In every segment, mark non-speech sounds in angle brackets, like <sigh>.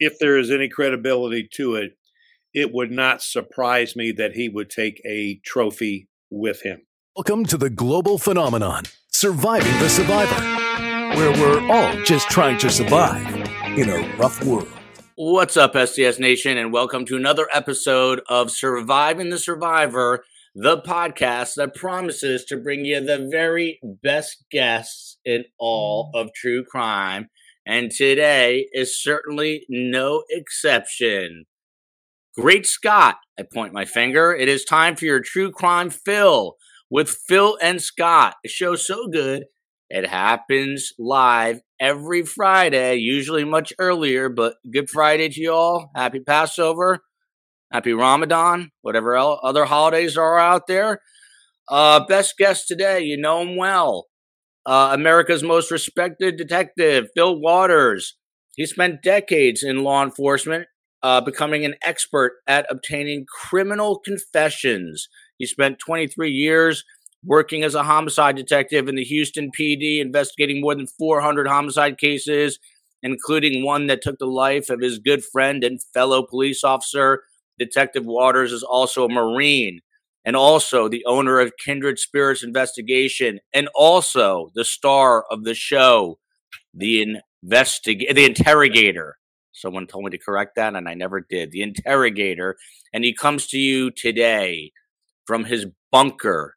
if there is any credibility to it, it would not surprise me that he would take a trophy with him. Welcome to the global phenomenon, Surviving the Survivor, where we're all just trying to survive in a rough world. What's up, STS Nation, and welcome to another episode of Surviving the Survivor, the podcast that promises to bring you the very best guests in all of true crime. And today is certainly no exception. Great Scott, I point my finger. It is time for your true crime Fil with Fil and Scott. A show so good, it happens live every Friday, usually much earlier, but Good Friday to you all. Happy Passover. Happy Ramadan, whatever other holidays are out there. Uh, best guest today, you know him well. Uh, America's most respected detective, Fil Waters. He spent decades in law enforcement uh, becoming an expert at obtaining criminal confessions. He spent 23 years working as a homicide detective in the Houston PD, investigating more than 400 homicide cases, including one that took the life of his good friend and fellow police officer. Detective Waters is also a Marine and also the owner of Kindred Spirits Investigation and also the star of the show, The Investig- The Interrogator. Someone told me to correct that, and I never did. The interrogator. And he comes to you today from his bunker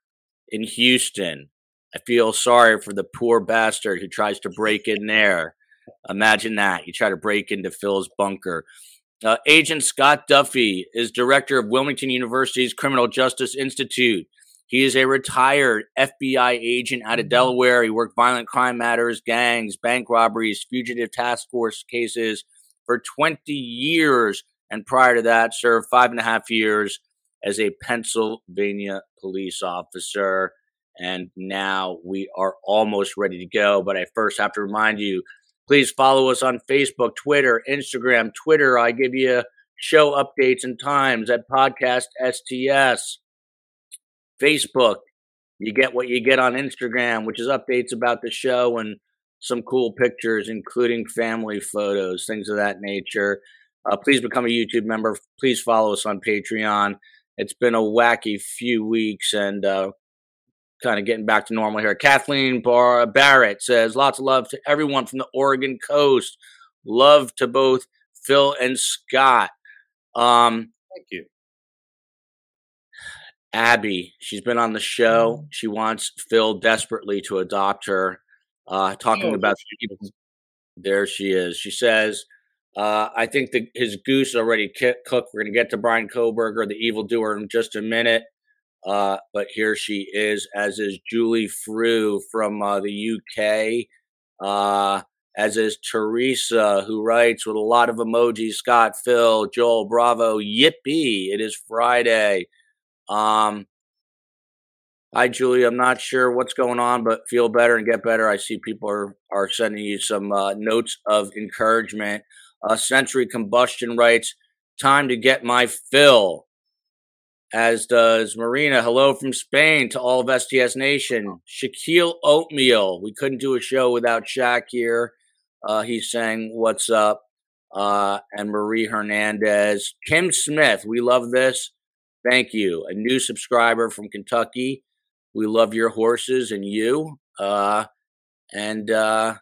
in Houston. I feel sorry for the poor bastard who tries to break in there. Imagine that. You try to break into Fil's bunker. Uh, Agent Scott Duffey is director of Wilmington University's Criminal Justice Institute. He is a retired FBI agent out of Delaware. He worked violent crime matters, gangs, bank robberies, fugitive task force cases, for 20 years, and prior to that, served five and a half years as a Pennsylvania police officer. And now we are almost ready to go. But I first have to remind you please follow us on Facebook, Twitter, Instagram. Twitter, I give you show updates and times at Podcast STS. Facebook, you get what you get on Instagram, which is updates about the show and some cool pictures, including family photos, things of that nature. Uh, please become a YouTube member. Please follow us on Patreon. It's been a wacky few weeks and uh, kind of getting back to normal here. Kathleen Bar- Barrett says, lots of love to everyone from the Oregon coast. Love to both Fil and Scott. Um, Thank you. Abby, she's been on the show. She wants Fil desperately to adopt her uh, talking oh, about there she is. She says, uh, I think the, his goose already cooked. We're going to get to Bryan Kohberger, the evildoer, in just a minute. Uh, but here she is, as is Julie Frew from uh, the UK, uh, as is Teresa, who writes with a lot of emojis Scott, Fil, Joel, Bravo, Yippee, it is Friday. Um, Hi, Julie. I'm not sure what's going on, but feel better and get better. I see people are, are sending you some uh, notes of encouragement. Uh, Century Combustion writes, Time to get my fill. As does Marina. Hello from Spain to all of STS Nation. Shaquille Oatmeal. We couldn't do a show without Shaq here. Uh, he's saying, What's up? Uh, and Marie Hernandez. Kim Smith. We love this. Thank you. A new subscriber from Kentucky. We love your horses and you. Uh, and uh,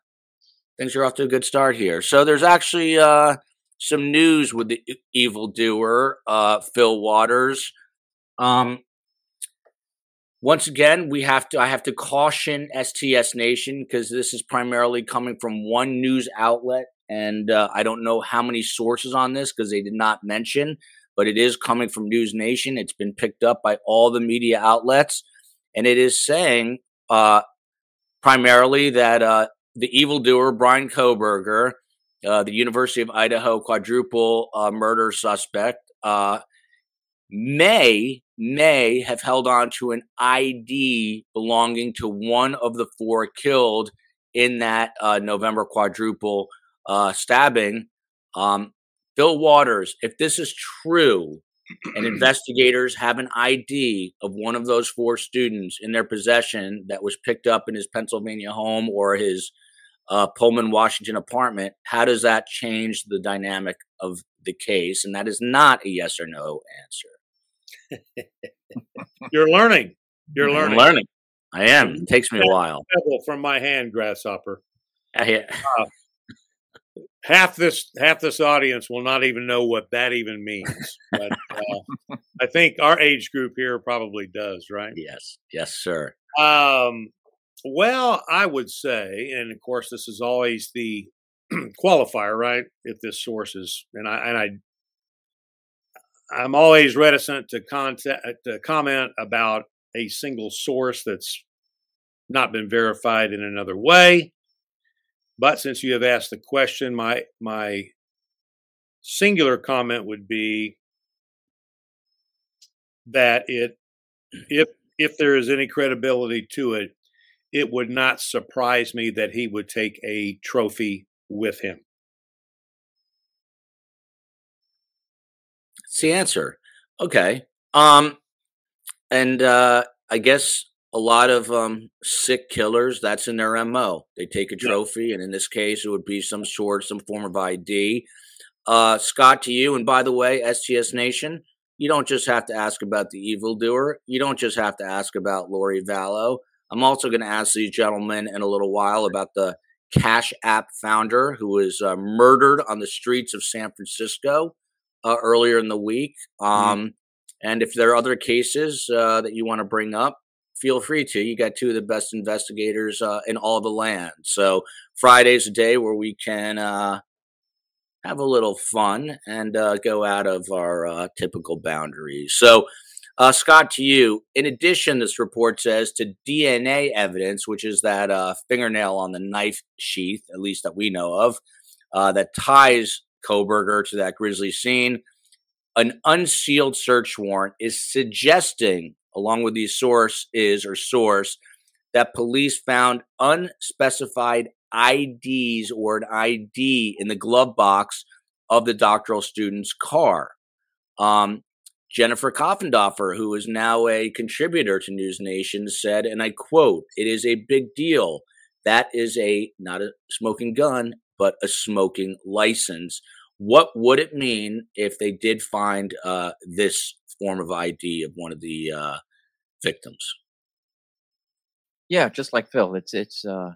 things are off to a good start here. So there's actually uh, some news with the evildoer, uh, Fil Waters. Um, once again, we have to. I have to caution STS Nation because this is primarily coming from one news outlet, and uh, I don't know how many sources on this because they did not mention. But it is coming from News Nation. It's been picked up by all the media outlets and it is saying uh, primarily that uh, the evildoer Bryan Kohberger, uh, the University of Idaho quadruple uh, murder suspect, uh, may may have held on to an ID belonging to one of the four killed in that uh, November quadruple stabbing. Um, Fil Waters, if this is true, and <clears throat> investigators have an ID of one of those four students in their possession that was picked up in his Pennsylvania home or his uh, Pullman, Washington apartment. How does that change the dynamic of the case? And that is not a yes or no answer. <laughs> You're learning. You're I'm learning. learning. I am. It takes me a while. From my hand, grasshopper. I, Half this half this audience will not even know what that even means. But uh, I think our age group here probably does, right? yes, yes, sir. Um, well, I would say, and of course, this is always the <clears throat> qualifier, right? If this source is, and I and I, I'm always reticent to contact to comment about a single source that's not been verified in another way. But since you have asked the question, my my singular comment would be that it if if there is any credibility to it, it would not surprise me that he would take a trophy with him. That's the answer. Okay. Um, and uh, I guess a lot of um, sick killers, that's in their MO. They take a Yeah. trophy, and in this case, it would be some sort, some form of ID. Uh, Scott, to you, and by the way, STS Nation, you don't just have to ask about the evildoer. You don't just have to ask about Lori Vallow. I'm also going to ask these gentlemen in a little while about the Cash App founder who was uh, murdered on the streets of San Francisco uh, earlier in the week. Um, And if there are other cases uh, that you want to bring up, feel free to. You got two of the best investigators uh, in all the land. So Friday's a day where we can uh, have a little fun and uh, go out of our uh, typical boundaries. So, uh, Scott, to you. In addition, this report says to DNA evidence, which is that uh, fingernail on the knife sheath, at least that we know of, uh, that ties Kohberger to that grisly scene. An unsealed search warrant is suggesting, along with the source is or source, that police found unspecified IDs or an ID in the glove box of the doctoral student's car. Um, Jennifer Coffindaffer, who is now a contributor to News Nation, said, and I quote, It is a big deal. That is a not a smoking gun, but a smoking license. What would it mean if they did find uh, this form of ID of one of the uh, victims? Yeah, just like Phil, it's it's uh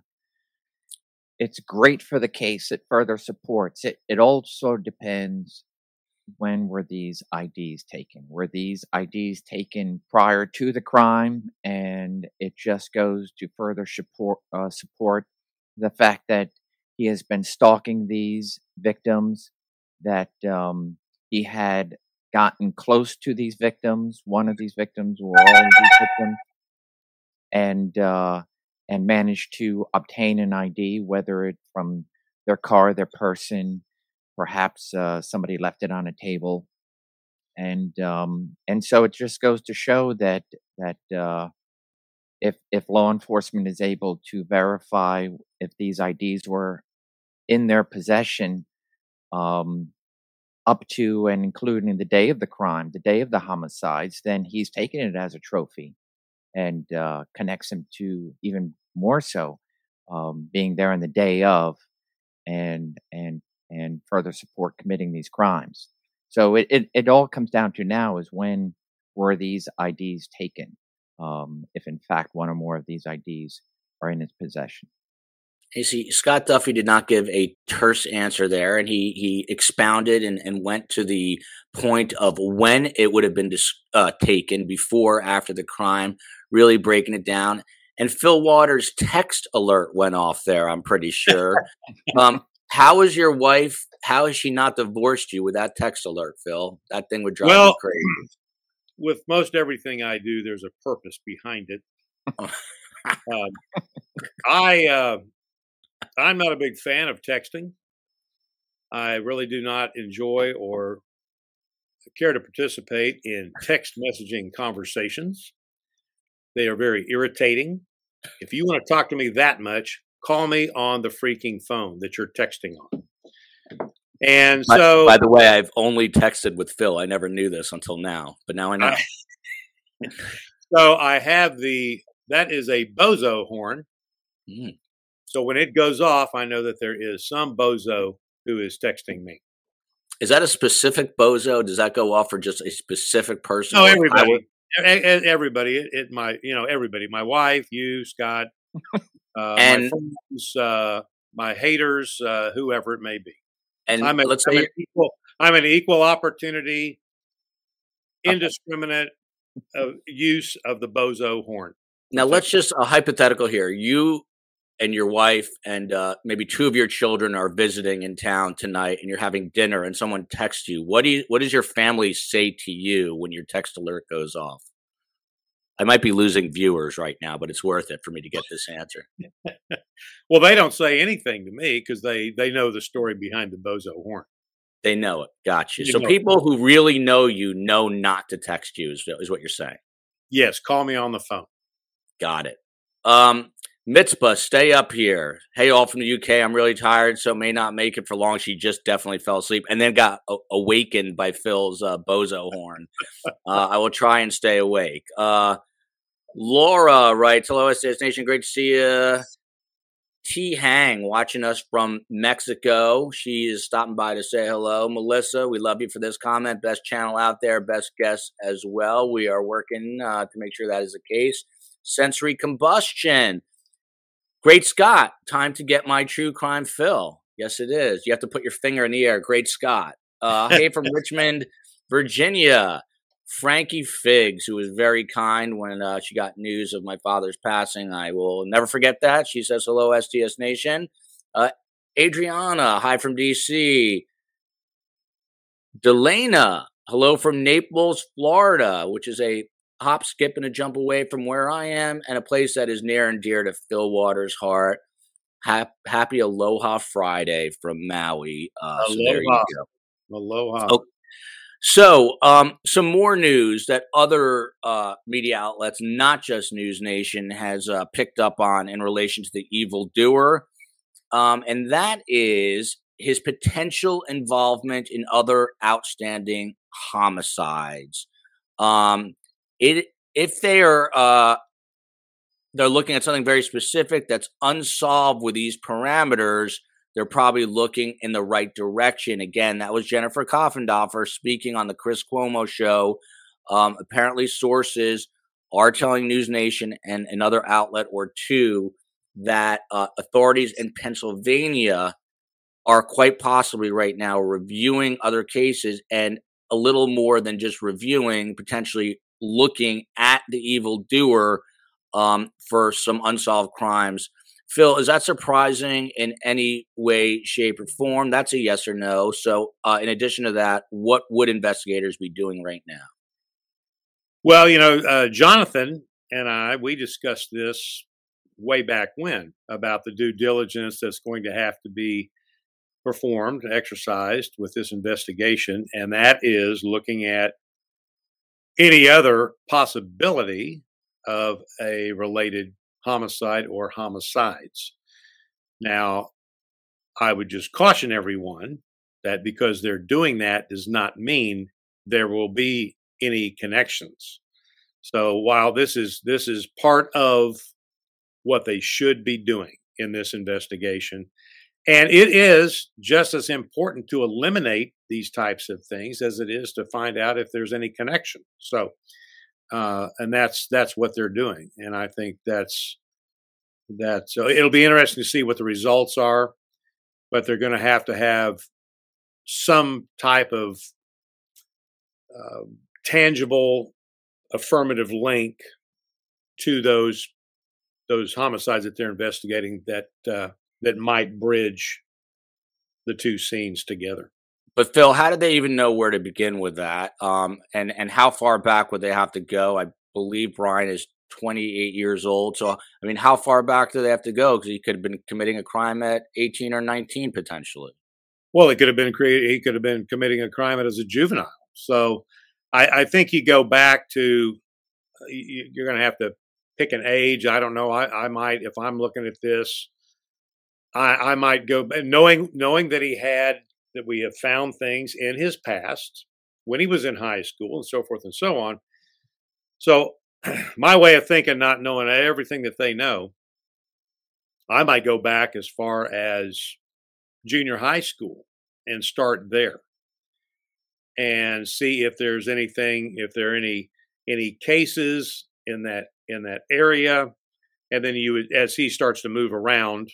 it's great for the case. It further supports it. It also depends when were these IDs taken? Were these IDs taken prior to the crime? And it just goes to further support uh, support the fact that he has been stalking these victims, that um, he had gotten close to these victims. One of these victims or all of these victims, and uh, and managed to obtain an ID, whether it from their car, their person, perhaps uh, somebody left it on a table, and um, and so it just goes to show that that uh, if if law enforcement is able to verify if these IDs were in their possession um, up to and including the day of the crime, the day of the homicides, then he's taking it as a trophy and uh, connects him to even more so um, being there on the day of and and and further support committing these crimes. So it, it, it all comes down to now is when were these IDs taken? Um, if in fact one or more of these IDs are in his possession. You see, Scott Duffey did not give a terse answer there, and he he expounded and, and went to the point of when it would have been dis, uh, taken, before, after the crime, really breaking it down. And Fil Waters' text alert went off there. I'm pretty sure. <laughs> um, how is your wife? How has she not divorced you with that text alert, Fil? That thing would drive Well, me crazy. <clears throat> With most everything I do, there's a purpose behind it. <laughs> um, I uh, I'm not a big fan of texting. I really do not enjoy or care to participate in text messaging conversations. They are very irritating. If you want to talk to me that much, call me on the freaking phone that you're texting on. And By, so, by the way, I've only texted with Fil. I never knew this until now, but now I know. I- <laughs> so I have the that is a bozo horn. Mm. So when it goes off, I know that there is some bozo who is texting me. Is that a specific bozo? Does that go off for just a specific person? No, everybody. Would, everybody. It, it, my you know everybody. My wife, you, Scott, uh, and my friends, uh, my haters, uh, whoever it may be. And I'm, a, let's I'm say an equal. I'm an equal opportunity, indiscriminate uh, use of the bozo horn. Now let's just a hypothetical here. You and your wife and uh, maybe two of your children are visiting in town tonight and you're having dinner and someone texts you what do you what does your family say to you when your text alert goes off? I might be losing viewers right now but it's worth it for me to get this answer. <laughs> Well they don't say anything to me because they they know the story behind the bozo horn. They know it. Gotcha you. So people who really know you know not to text you is, is what you're saying. Yes call me on the phone. Got it. Um Mitzpah, stay up here. Hey, all from the UK. I'm really tired, so may not make it for long. She just definitely fell asleep and then got a- awakened by Fil's uh, bozo horn. <laughs> uh, I will try and stay awake. Uh, Laura writes, Hello, STS Nation. Great to see you. T Hang watching us from Mexico. She is stopping by to say hello. Melissa, we love you for this comment. Best channel out there, best guest as well. We are working uh, to make sure that is the case. Sensory combustion. Great Scott, time to get my true crime fill. Yes, it is. You have to put your finger in the air. Great Scott. Uh, hey, <laughs> from Richmond, Virginia. Frankie Figs, who was very kind when uh, she got news of my father's passing. I will never forget that. She says, Hello, STS Nation. Uh, Adriana, hi from DC. Delana, hello from Naples, Florida, which is a hop, skip, and a jump away from where I am, and a place that is near and dear to Fil Waters' heart. happy Aloha Friday from Maui. Uh, Aloha. So there you go. Aloha. Oh, so, um, some more news that other uh, media outlets, not just News Nation, has uh, picked up on in relation to the evil doer, um, and that is his potential involvement in other outstanding homicides. Um, it if they are uh, they're looking at something very specific that's unsolved with these parameters, they're probably looking in the right direction. Again, that was Jennifer Coffindaffer speaking on the Chris Cuomo show. Um, apparently, sources are telling News Nation and another outlet or two that uh, authorities in Pennsylvania are quite possibly right now reviewing other cases and a little more than just reviewing, potentially looking at the evil doer um, for some unsolved crimes. Fil, is that surprising in any way, shape, or form? That's a yes or no. So, uh, in addition to that, what would investigators be doing right now? Well, you know, uh, Jonathan and I, we discussed this way back when about the due diligence that's going to have to be performed, exercised with this investigation. And that is looking at any other possibility of a related homicide or homicides. Now, I would just caution everyone that because they're doing that does not mean there will be any connections. So while this is this is part of what they should be doing in this investigation, and it is just as important to eliminate these types of things as it is to find out if there's any connection. So, uh, and that's that's what they're doing, and I think that's that. So it'll be interesting to see what the results are, but they're going to have to have some type of uh, tangible affirmative link to those those homicides that they're investigating that uh, that might bridge the two scenes together. But Fil, how did they even know where to begin with that? Um, and and how far back would they have to go? I believe Bryan is 28 years old. So I mean, how far back do they have to go? Because he could have been committing a crime at 18 or 19 potentially. Well, it could have been created. He could have been committing a crime as a juvenile. So I, I think you go back to you're going to have to pick an age. I don't know. I, I might if I'm looking at this. I, I might go knowing knowing that he had that we have found things in his past when he was in high school and so forth and so on. So, <clears throat> my way of thinking, not knowing everything that they know, I might go back as far as junior high school and start there and see if there's anything, if there are any any cases in that in that area, and then you as he starts to move around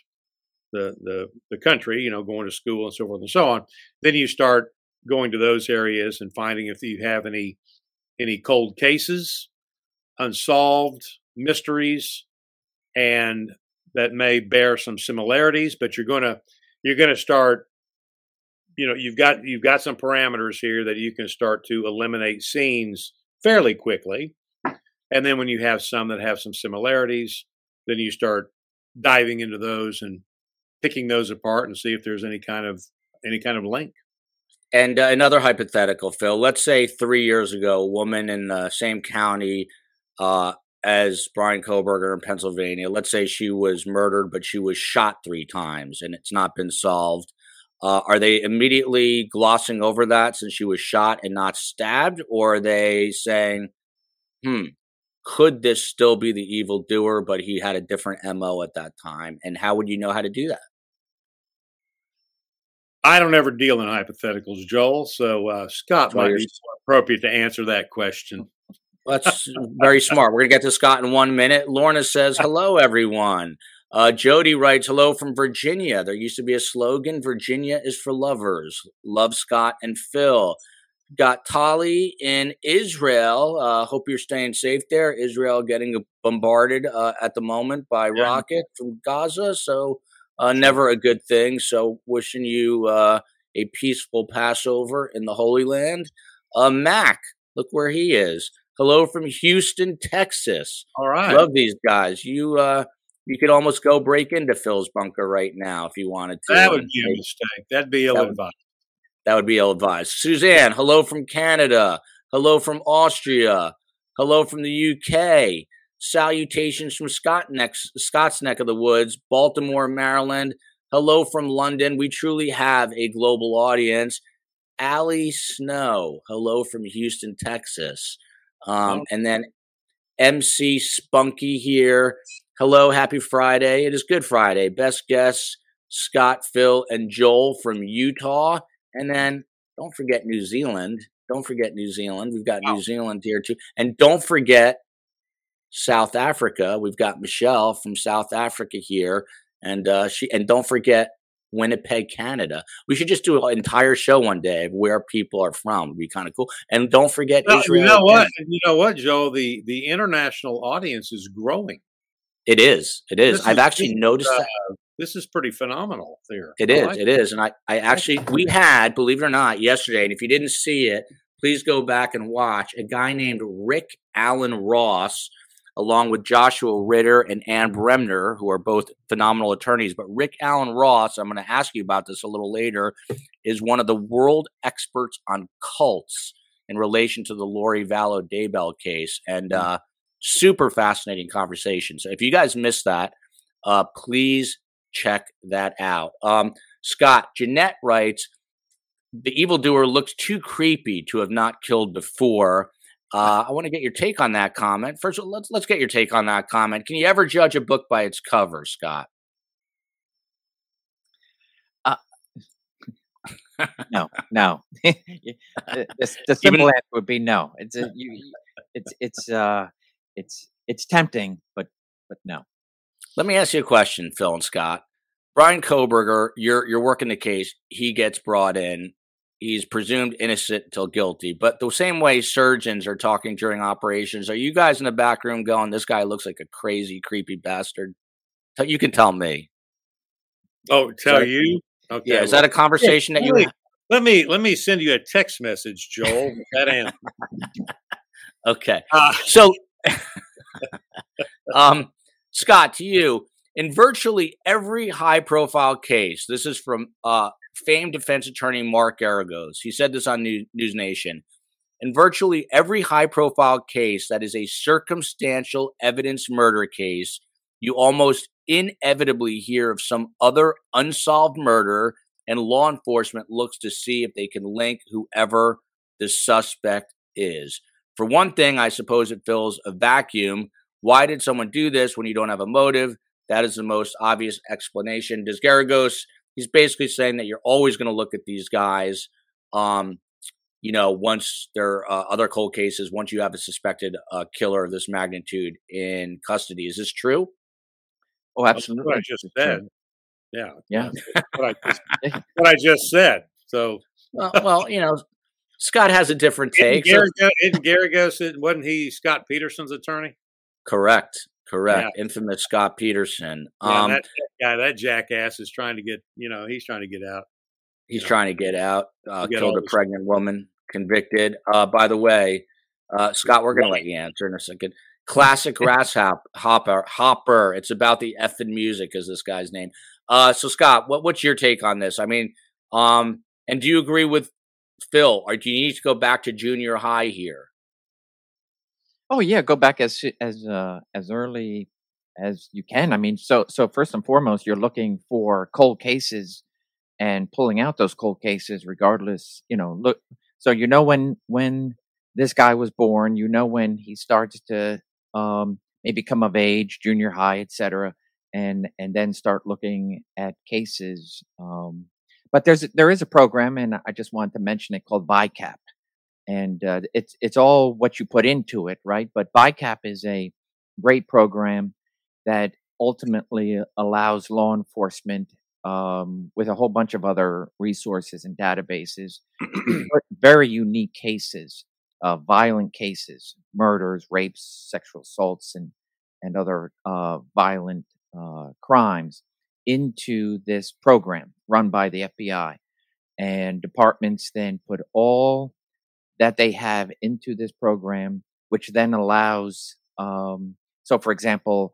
the the the country, you know, going to school and so forth and so on, then you start going to those areas and finding if you have any any cold cases, unsolved mysteries, and that may bear some similarities, but you're gonna you're gonna start you know you've got you've got some parameters here that you can start to eliminate scenes fairly quickly. And then when you have some that have some similarities then you start diving into those and picking those apart and see if there's any kind of any kind of link and uh, another hypothetical Fil let's say three years ago a woman in the same county uh, as Bryan Kohberger in Pennsylvania. Let's say she was murdered, but she was shot three times and it's not been solved. Uh, are they immediately glossing over that since she was shot and not stabbed? Or are they saying, hmm, could this still be the evil doer, but he had a different MO at that time? And how would you know how to do that? I don't ever deal in hypotheticals, Joel. So uh, Scott might be appropriate to answer that question. <laughs> That's very smart. We're going to get to Scott in one minute. Lorna says, <laughs> Hello, everyone. Uh, Jody writes, Hello from Virginia. There used to be a slogan Virginia is for lovers. Love Scott and Fil. Got Tali in Israel. Uh, hope you're staying safe there. Israel getting bombarded uh, at the moment by yeah. rocket from Gaza. So, uh, never a good thing. So, wishing you uh, a peaceful Passover in the Holy Land. Uh, Mac, look where he is. Hello from Houston, Texas. All right. Love these guys. You uh you could almost go break into Fil's bunker right now if you wanted to. That would be a mistake. That'd be ill advised. That would be ill advised. Suzanne, hello from Canada. Hello from Austria. Hello from the UK. Salutations from Scott next, Scott's neck of the woods, Baltimore, Maryland. Hello from London. We truly have a global audience. Allie Snow, hello from Houston, Texas. Um, and then MC Spunky here. Hello, happy Friday. It is Good Friday. Best guests Scott, Fil, and Joel from Utah. And then don't forget New Zealand. Don't forget New Zealand. We've got New Zealand here too. And don't forget South Africa. We've got Michelle from South Africa here. And uh, she and don't forget Winnipeg, Canada. We should just do an entire show one day of where people are from. It'd be kind of cool. And don't forget well, Israel. You know what? You know what, Joe? The the international audience is growing. It is. It is. This I've is, actually noticed uh, that. This is pretty phenomenal there. It is. Like it, it is. And I, I actually, we had, believe it or not, yesterday, and if you didn't see it, please go back and watch a guy named Rick Alan Ross along with Joshua Ritter and Anne Bremner, who are both phenomenal attorneys. But Rick Alan Ross, I'm going to ask you about this a little later, is one of the world experts on cults in relation to the Lori Vallow Daybell case. And mm. uh, super fascinating conversation. So if you guys missed that, uh, please check that out. Um, Scott, Jeanette writes, the evildoer looks too creepy to have not killed before. Uh, I want to get your take on that comment. First, of all, let's let's get your take on that comment. Can you ever judge a book by its cover, Scott? Uh, <laughs> no, no. <laughs> the, the, the, simple Even, answer would be no. It's a, you, it's it's uh it's it's tempting, but but no. Let me ask you a question, Fil and Scott. Bryan Kohberger, you're you're working the case. He gets brought in he's presumed innocent until guilty. But the same way surgeons are talking during operations, are you guys in the back room going, "This guy looks like a crazy, creepy bastard"? You can tell me. Oh, tell that, you? Okay. Yeah, is that a conversation yeah, that you? Let me let me send you a text message, Joel. that answer. <laughs> okay. Uh, so, <laughs> um, Scott, to you. In virtually every high profile case, this is from uh, famed defense attorney Mark Geragos. He said this on News Nation. In virtually every high profile case that is a circumstantial evidence murder case, you almost inevitably hear of some other unsolved murder, and law enforcement looks to see if they can link whoever the suspect is. For one thing, I suppose it fills a vacuum. Why did someone do this when you don't have a motive? That is the most obvious explanation. Does Geragos, he's basically saying that you're always going to look at these guys, um, you know, once there are uh, other cold cases, once you have a suspected uh, killer of this magnitude in custody. Is this true? Oh, absolutely. What I just said. <laughs> Yeah. Yeah. what, I just, what I just said. So, well, well, you know, Scott has a different take. Isn't Geragos, isn't Geragos, wasn't he Scott Peterson's attorney? Correct. Correct. Yeah. Infamous Scott Peterson. Yeah, um, that, that, guy, that jackass is trying to get, you know, he's trying to get out. He's trying to get out. Uh, get killed a pregnant woman, convicted. Uh, by the way, uh, Scott, we're going to let you answer in a second. Classic <laughs> grasshopper, hopper. It's about the effing music, is this guy's name. Uh, so Scott, what, what's your take on this? I mean, um, and do you agree with Fil? Or do you need to go back to junior high here? Oh yeah, go back as as uh, as early as you can. I mean, so so first and foremost, you're looking for cold cases and pulling out those cold cases, regardless. You know, look. So you know when when this guy was born. You know when he starts to um, maybe come of age, junior high, etc., and and then start looking at cases. Um, but there's there is a program, and I just wanted to mention it called VICAP, and uh, it's it's all what you put into it, right? But VICAP is a great program that ultimately allows law enforcement um, with a whole bunch of other resources and databases, <clears throat> very unique cases, uh, violent cases, murders, rapes, sexual assaults, and and other uh, violent uh, crimes into this program run by the FBI. And departments then put all that they have into this program, which then allows, um, so for example,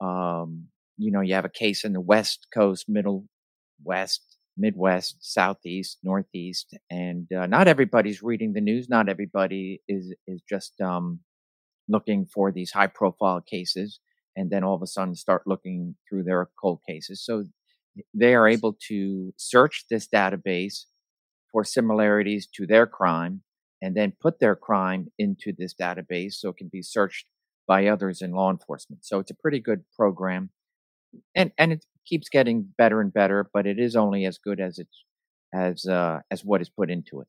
um, you know, you have a case in the West Coast, Middle West, Midwest, Southeast, Northeast, and uh, not everybody's reading the news. Not everybody is is just um, looking for these high profile cases and then all of a sudden start looking through their cold cases. So they are able to search this database for similarities to their crime and then put their crime into this database so it can be searched by others in law enforcement. So it's a pretty good program. And and it keeps getting better and better, but it is only as good as it's as uh, as what is put into it.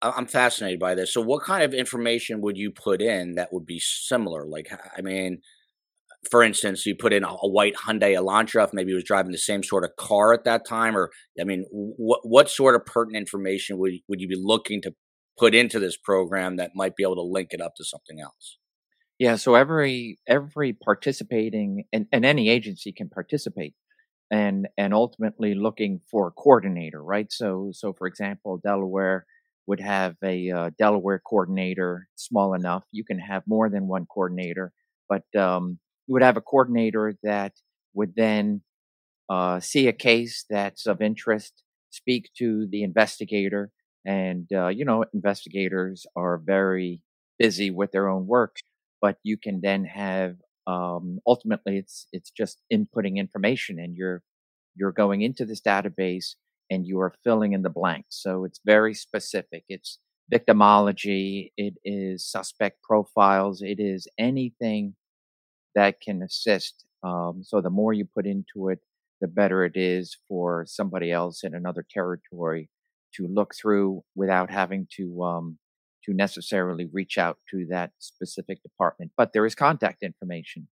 I'm fascinated by this. So, what kind of information would you put in that would be similar? Like, I mean, for instance, you put in a, white Hyundai Elantra, if maybe he was driving the same sort of car at that time, or I mean, what what sort of pertinent information would would you be looking to put into this program that might be able to link it up to something else? Yeah, so every every participating and, and any agency can participate and and ultimately looking for a coordinator, right? So so for example, Delaware would have a uh, Delaware coordinator small enough. You can have more than one coordinator, but um, you would have a coordinator that would then uh, see a case that's of interest, speak to the investigator, and uh, you know investigators are very busy with their own work, but you can then have um, ultimately it's it's just inputting information, and you're you're going into this database and you are filling in the blanks. So it's very specific. It's victimology. It is suspect profiles. It is anything that can assist. Um, so the more you put into it, the better it is for somebody else in another territory to look through without having to um, to necessarily reach out to that specific department. But there is contact information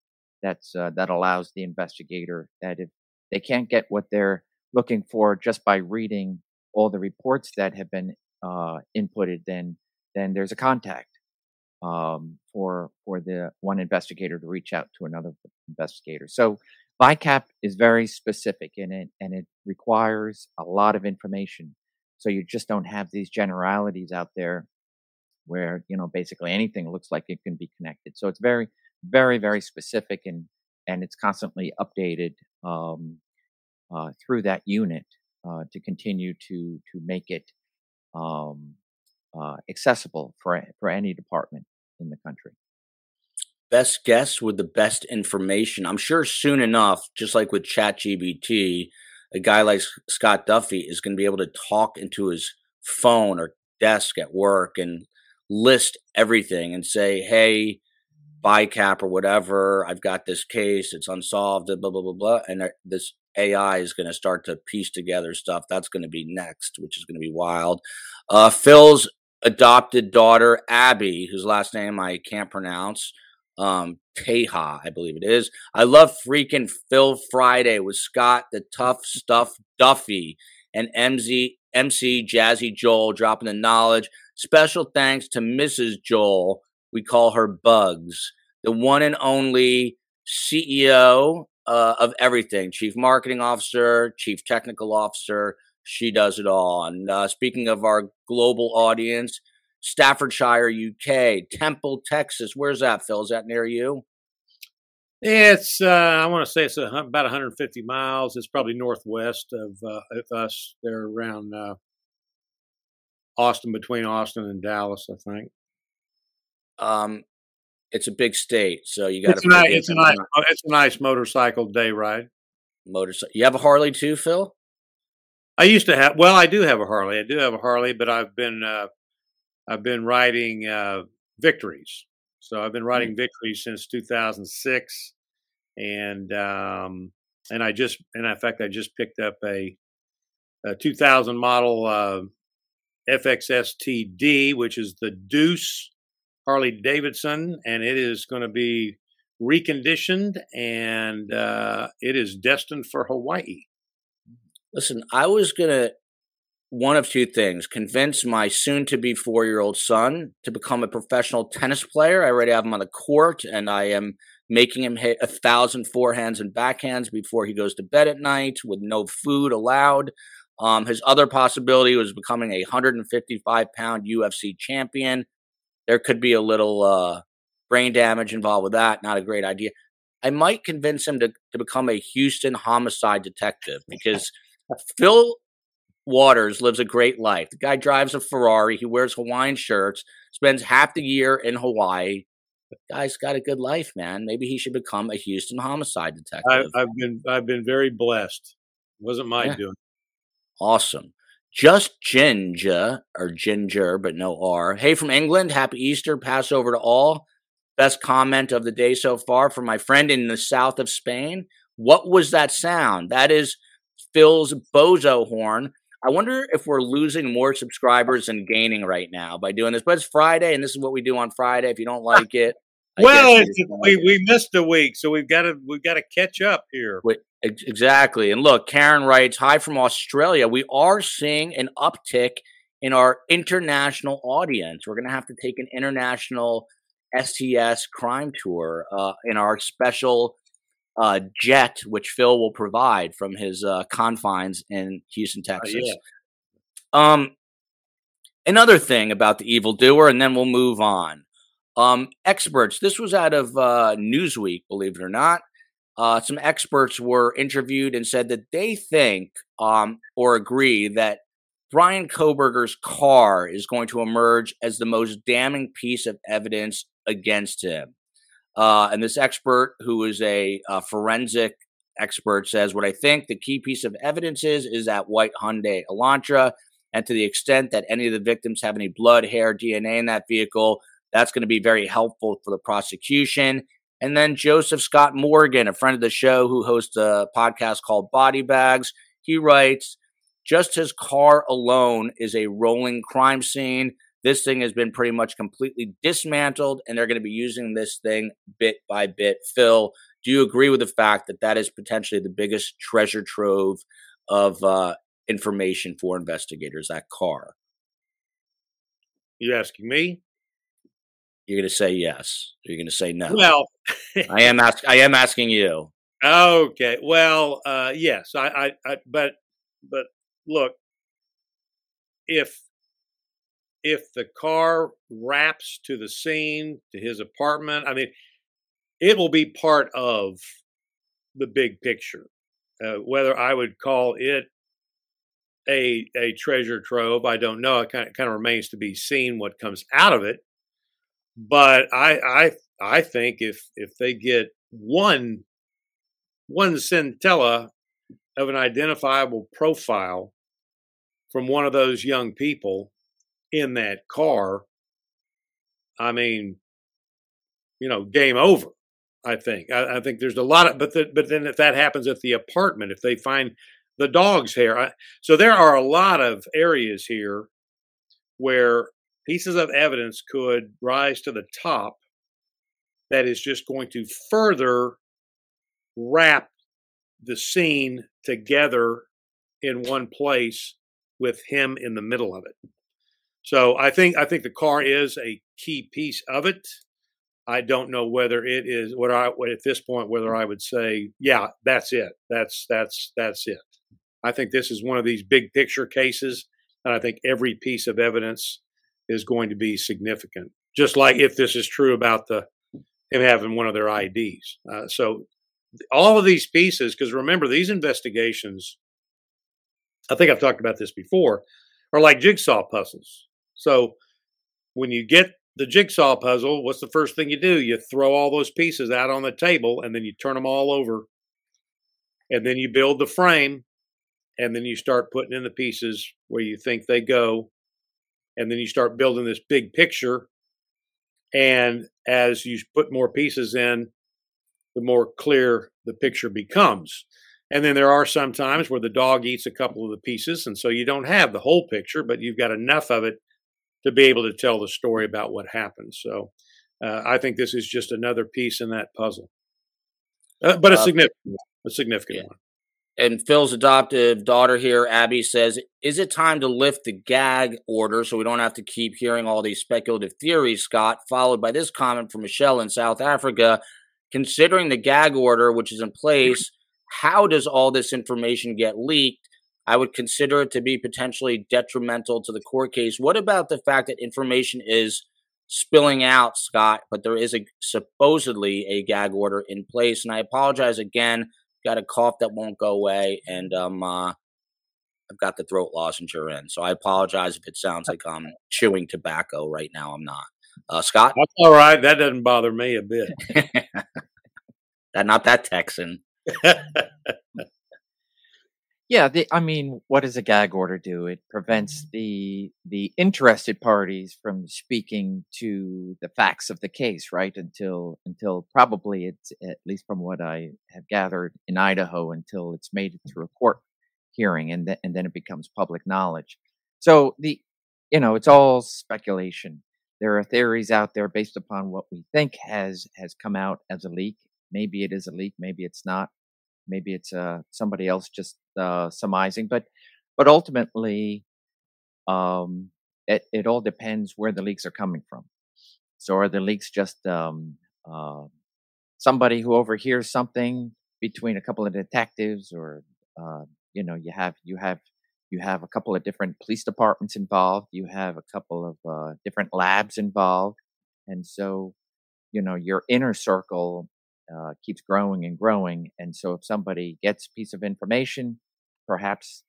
that's uh, that allows the investigator that if they can't get what they're looking for just by reading all the reports that have been uh, inputted, then then there's a contact um, for for the one investigator to reach out to another investigator. So VICAP is very specific in it, and it requires a lot of information. So you just don't have these generalities out there where you know basically anything looks like it can be connected. So it's very, very, very specific, and and it's constantly updated um, uh, through that unit uh, to continue to to make it um, uh, accessible for for any department in the country. Best guess with the best information. I'm sure soon enough, just like with ChatGPT, a guy like Scott Duffey is going to be able to talk into his phone or desk at work and list everything and say, "Hey, VICAP or whatever. I've got this case; it's unsolved. Blah blah blah blah. And this AI is going to start to piece together stuff. That's going to be next, which is going to be wild. Uh, Fil's adopted daughter, Abby, whose last name I can't pronounce, um, Teja, I believe it is. I love freaking Fil Friday with Scott, the tough stuff Duffey, and MZ, MC Jazzy Joel dropping the knowledge. Special thanks to Mrs. Joel. We call her Bugs, the one and only CEO uh, of everything chief marketing officer, chief technical officer. She does it all. And uh, speaking of our global audience, Staffordshire, UK, Temple, Texas. Where's that, Fil? Is that near you? It's uh, I want to say it's a, about 150 miles. It's probably northwest of, uh, of us. They're around uh, Austin, between Austin and Dallas, I think. Um, it's a big state, so you got to. Nice, it's a nice. It's a nice motorcycle day ride. Motorcycle. You have a Harley too, Fil? I used to have. Well, I do have a Harley. I do have a Harley, but I've been uh, I've been riding uh, victories. So I've been riding mm-hmm. victories since 2006, and um, and I just and in fact I just picked up a, a 2000 model uh, FXSTD, which is the Deuce Harley Davidson, and it is going to be reconditioned and uh, it is destined for Hawaii. Listen, I was going to one of two things convince my soon to be four year old son to become a professional tennis player. I already have him on the court and I am making him hit a thousand forehands and backhands before he goes to bed at night with no food allowed. Um, his other possibility was becoming a 155 pound UFC champion. There could be a little uh, brain damage involved with that. Not a great idea. I might convince him to, to become a Houston homicide detective <laughs> because Fil Waters lives a great life. The guy drives a Ferrari. He wears Hawaiian shirts, spends half the year in Hawaii. The guy's got a good life, man. Maybe he should become a Houston homicide detective. I, have been I've been very blessed. It wasn't my yeah. doing. Awesome. Just Ginger or Ginger, but no R. Hey from England. Happy Easter. Passover to all. Best comment of the day so far from my friend in the south of Spain. What was that sound? That is Fil's bozo horn I wonder if we're losing more subscribers and gaining right now by doing this. But it's Friday, and this is what we do on Friday. If you don't <laughs> like it, I well, we, we missed a week, so we've got to we've got to catch up here. Exactly. And look, Karen writes, "Hi from Australia. We are seeing an uptick in our international audience. We're going to have to take an international STS crime tour uh, in our special uh, jet, which Fil will provide from his uh, confines in Houston, oh, Texas. yeah. Um, another thing about the evildoer, and then we'll move on. Um, experts. This was out of uh, Newsweek, believe it or not. Uh, some experts were interviewed and said that they think um, or agree that Bryan Kohberger's car is going to emerge as the most damning piece of evidence against him. Uh, and this expert, who is a, a, forensic expert, says what I think the key piece of evidence is is that white Hyundai Elantra, and to the extent that any of the victims have any blood, hair, DNA in that vehicle, that's going to be very helpful for the prosecution. And then Joseph Scott Morgan, a friend of the show who hosts a podcast called Body Bags, he writes, just his car alone is a rolling crime scene. This thing has been pretty much completely dismantled, and they're going to be using this thing bit by bit. Fil, do you agree with the fact that that is potentially the biggest treasure trove of uh, information for investigators? That car. You asking me? You're going to say yes. You're going to say no. Well, I am ask. I am asking you. Okay. Well, uh, yes. I, I, I. But, but look, if if the car wraps to the scene, to his apartment, I mean, it will be part of the big picture. Uh, whether I would call it a a treasure trove, I don't know. It kind of, kind of remains to be seen what comes out of it. But I I I think if if they get one one centella of an identifiable profile from one of those young people in that car, I mean, you know, game over. I think. I, I think there's a lot of, but the, but then if that happens at the apartment, if they find the dog's hair, I, so there are a lot of areas here where pieces of evidence could rise to the top that is just going to further wrap the scene together in one place with him in the middle of it. So I think I think the car is a key piece of it. I don't know whether it is what I at this point whether I would say yeah that's it that's that's that's it. I think this is one of these big picture cases, and I think every piece of evidence is going to be significant. Just like if this is true about the him having one of their IDs. Uh, so all of these pieces, because remember these investigations, I think I've talked about this before, are like jigsaw puzzles. So when you get the jigsaw puzzle, what's the first thing you do? You throw all those pieces out on the table and then you turn them all over. And then you build the frame and then you start putting in the pieces where you think they go. And then you start building this big picture. And as you put more pieces in, the more clear the picture becomes. And then there are some times where the dog eats a couple of the pieces. And so you don't have the whole picture, but you've got enough of it to be able to tell the story about what happened. So uh, I think this is just another piece in that puzzle, uh, but a significant, a significant yeah. one. And Fil's adoptive daughter here, Abby, says, Is it time to lift the gag order so we don't have to keep hearing all these speculative theories, Scott? Followed by this comment from Michelle in South Africa. Considering the gag order, which is in place, how does all this information get leaked? I would consider it to be potentially detrimental to the court case. What about the fact that information is spilling out, Scott, but there is a supposedly a gag order in place? And I apologize again. Got a cough that won't go away, and um, uh, I've got the throat lozenge in. So I apologize if it sounds like I'm chewing tobacco right now. I'm not. Uh, Scott, that's all right. That doesn't bother me a bit. <laughs> that not that Texan. <laughs> Yeah, the, I mean, what does a gag order do? It prevents the the interested parties from speaking to the facts of the case, right? Until until probably it's at least from what I have gathered in Idaho, until it's made it through a court hearing, and th- and then it becomes public knowledge. So the you know it's all speculation. There are theories out there based upon what we think has has come out as a leak. Maybe it is a leak, maybe it's not maybe it's uh, somebody else just uh, surmising, but but ultimately, um, it it all depends where the leaks are coming from. So are the leaks just um, uh, somebody who overhears something between a couple of detectives, or uh, you know, you have you have you have a couple of different police departments involved, you have a couple of uh, different labs involved, and so you know your inner circle uh, keeps growing and growing. And so if somebody gets a piece of information, perhaps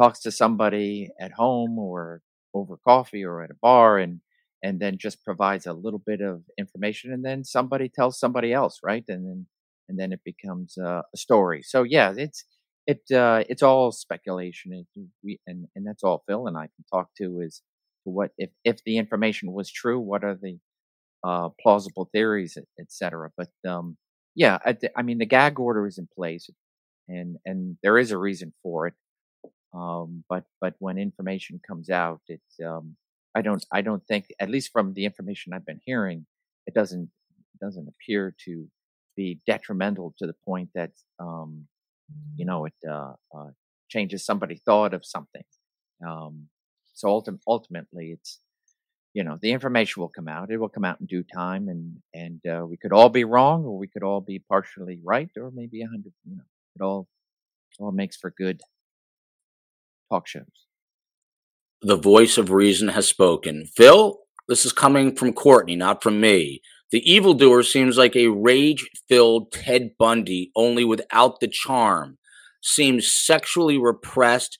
talks to somebody at home or over coffee or at a bar and and then just provides a little bit of information and then somebody tells somebody else right and then and then it becomes uh, a story so yeah it's it uh, it's all speculation and we and, and that's all fil and i can talk to is what if if the information was true what are the uh, plausible theories etc but um yeah, I, I, mean the gag order is in place, and and there is a reason for it. Um, but but when information comes out, it's um, I don't I don't think at least from the information I've been hearing, it doesn't doesn't appear to be detrimental to the point that um, you know it uh, uh, changes somebody's thought of something. Um, so ultim- ultimately, it's you know the information will come out it will come out in due time and and uh, we could all be wrong or we could all be partially right or maybe a hundred you know it all all makes for good talk shows. The voice of reason has spoken. Fil this is coming from courtney not from me. The evildoer seems like a rage-filled ted bundy only without the charm. Seems sexually repressed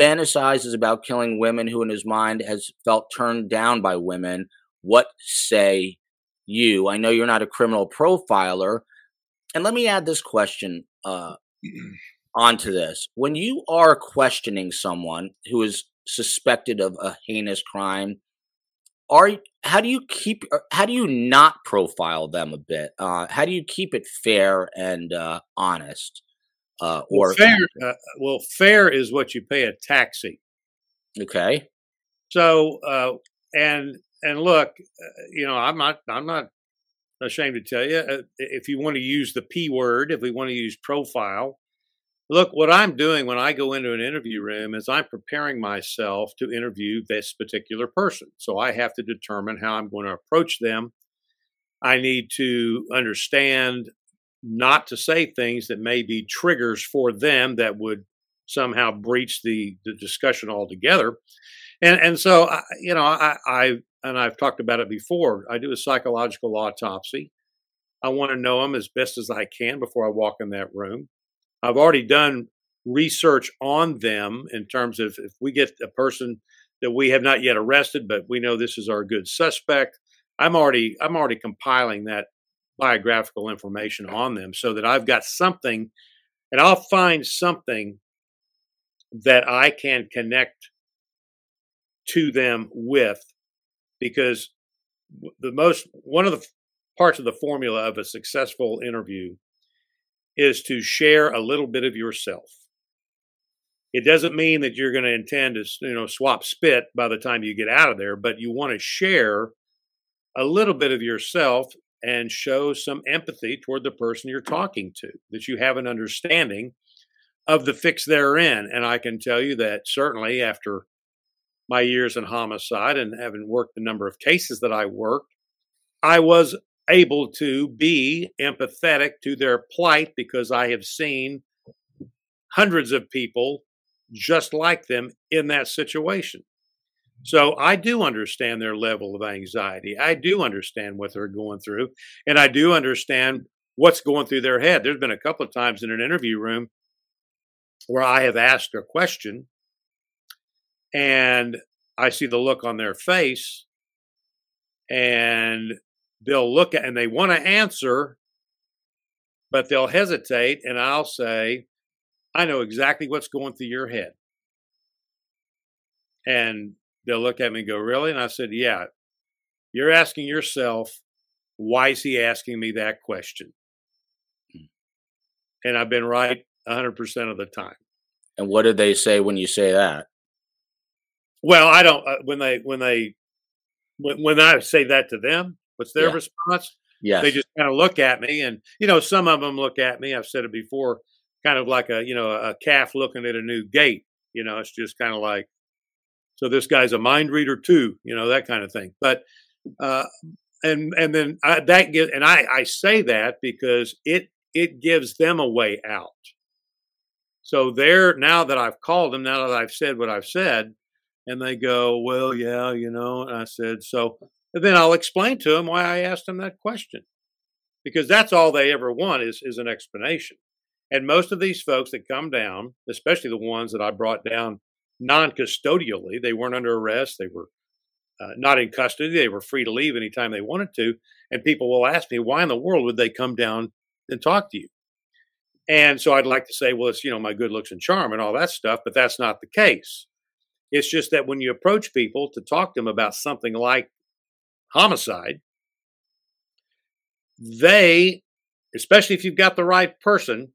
fantasizes about killing women who, in his mind, has felt turned down by women. What say you? I know you're not a criminal profiler. And let me add this question uh, <clears throat> onto this. When you are questioning someone who is suspected of a heinous crime, are how do you keep how do you not profile them a bit? Uh, how do you keep it fair and uh, honest? Uh, or well, fair, uh, well, fair is what you pay a taxi. Okay. So uh, and and look, uh, you know, I'm not I'm not ashamed to tell you uh, if you want to use the p word, if we want to use profile, Look, what I'm doing when I go into an interview room is I'm preparing myself to interview this particular person. So I have to determine how I'm going to approach them. I need to understand not to say things that may be triggers for them that would somehow breach the, the discussion altogether. And and so I, you know I, I and I've talked about it before. I do a psychological autopsy. I want to know them as best as I can before I walk in that room. I've already done research on them in terms of if we get a person that we have not yet arrested, but we know this is our good suspect. I'm already I'm already compiling that biographical information on them so that I've got something and I'll find something that I can connect to them with because the most one of the parts of the formula of a successful interview is to share a little bit of yourself. It doesn't mean that you're going to intend to, you know, swap spit by the time you get out of there, but you want to share a little bit of yourself and show some empathy toward the person you're talking to, that you have an understanding of the fix they're in. And I can tell you that certainly after my years in homicide and having worked the number of cases that I worked, I was able to be empathetic to their plight because I have seen hundreds of people just like them in that situation. So I do understand their level of anxiety. I do understand what they're going through, and I do understand what's going through their head. There's been a couple of times in an interview room where I have asked a question and I see the look on their face and they'll look at and they want to answer, but they'll hesitate. And I'll say, I know exactly what's going through your head. And they'll look at me and go, Really? And I said, Yeah. You're asking yourself, why is he asking me that question? Hmm. And I've been right 100% of the time. And what did they say when you say that? Well, I don't, uh, when they, when they, when, when I say that to them, What's their yeah. response? Yeah, they just kind of look at me, and you know, some of them look at me. I've said it before, kind of like a you know a calf looking at a new gate. You know, it's just kind of like, so this guy's a mind reader too. You know, that kind of thing. But uh, and and then I, that get and I I say that because it it gives them a way out. So they're now that I've called them, now that I've said what I've said, and they go, well, yeah, you know. And I said, so and then I'll explain to them why I asked them that question. Because that's all they ever want is, is an explanation. And most of these folks that come down, especially the ones that I brought down non custodially, they weren't under arrest, they were uh, not in custody, they were free to leave anytime they wanted to. And people will ask me, why in the world would they come down and talk to you? And so I'd like to say, well, it's, you know, my good looks and charm and all that stuff, but that's not the case. It's just that when you approach people to talk to them about something like homicide, they, especially if you've got the right person,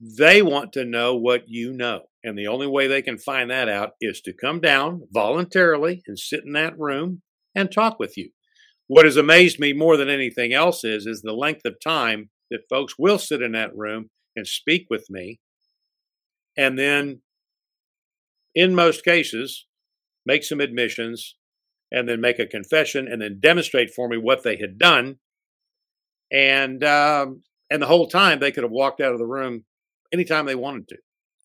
they want to know what you know. And the only way they can find that out is to come down voluntarily and sit in that room and talk with you. What has amazed me more than anything else is, is the length of time that folks will sit in that room and speak with me. And then, in most cases, make some admissions and then make a confession and then demonstrate for me what they had done. And um, and the whole time they could have walked out of the room anytime they wanted to.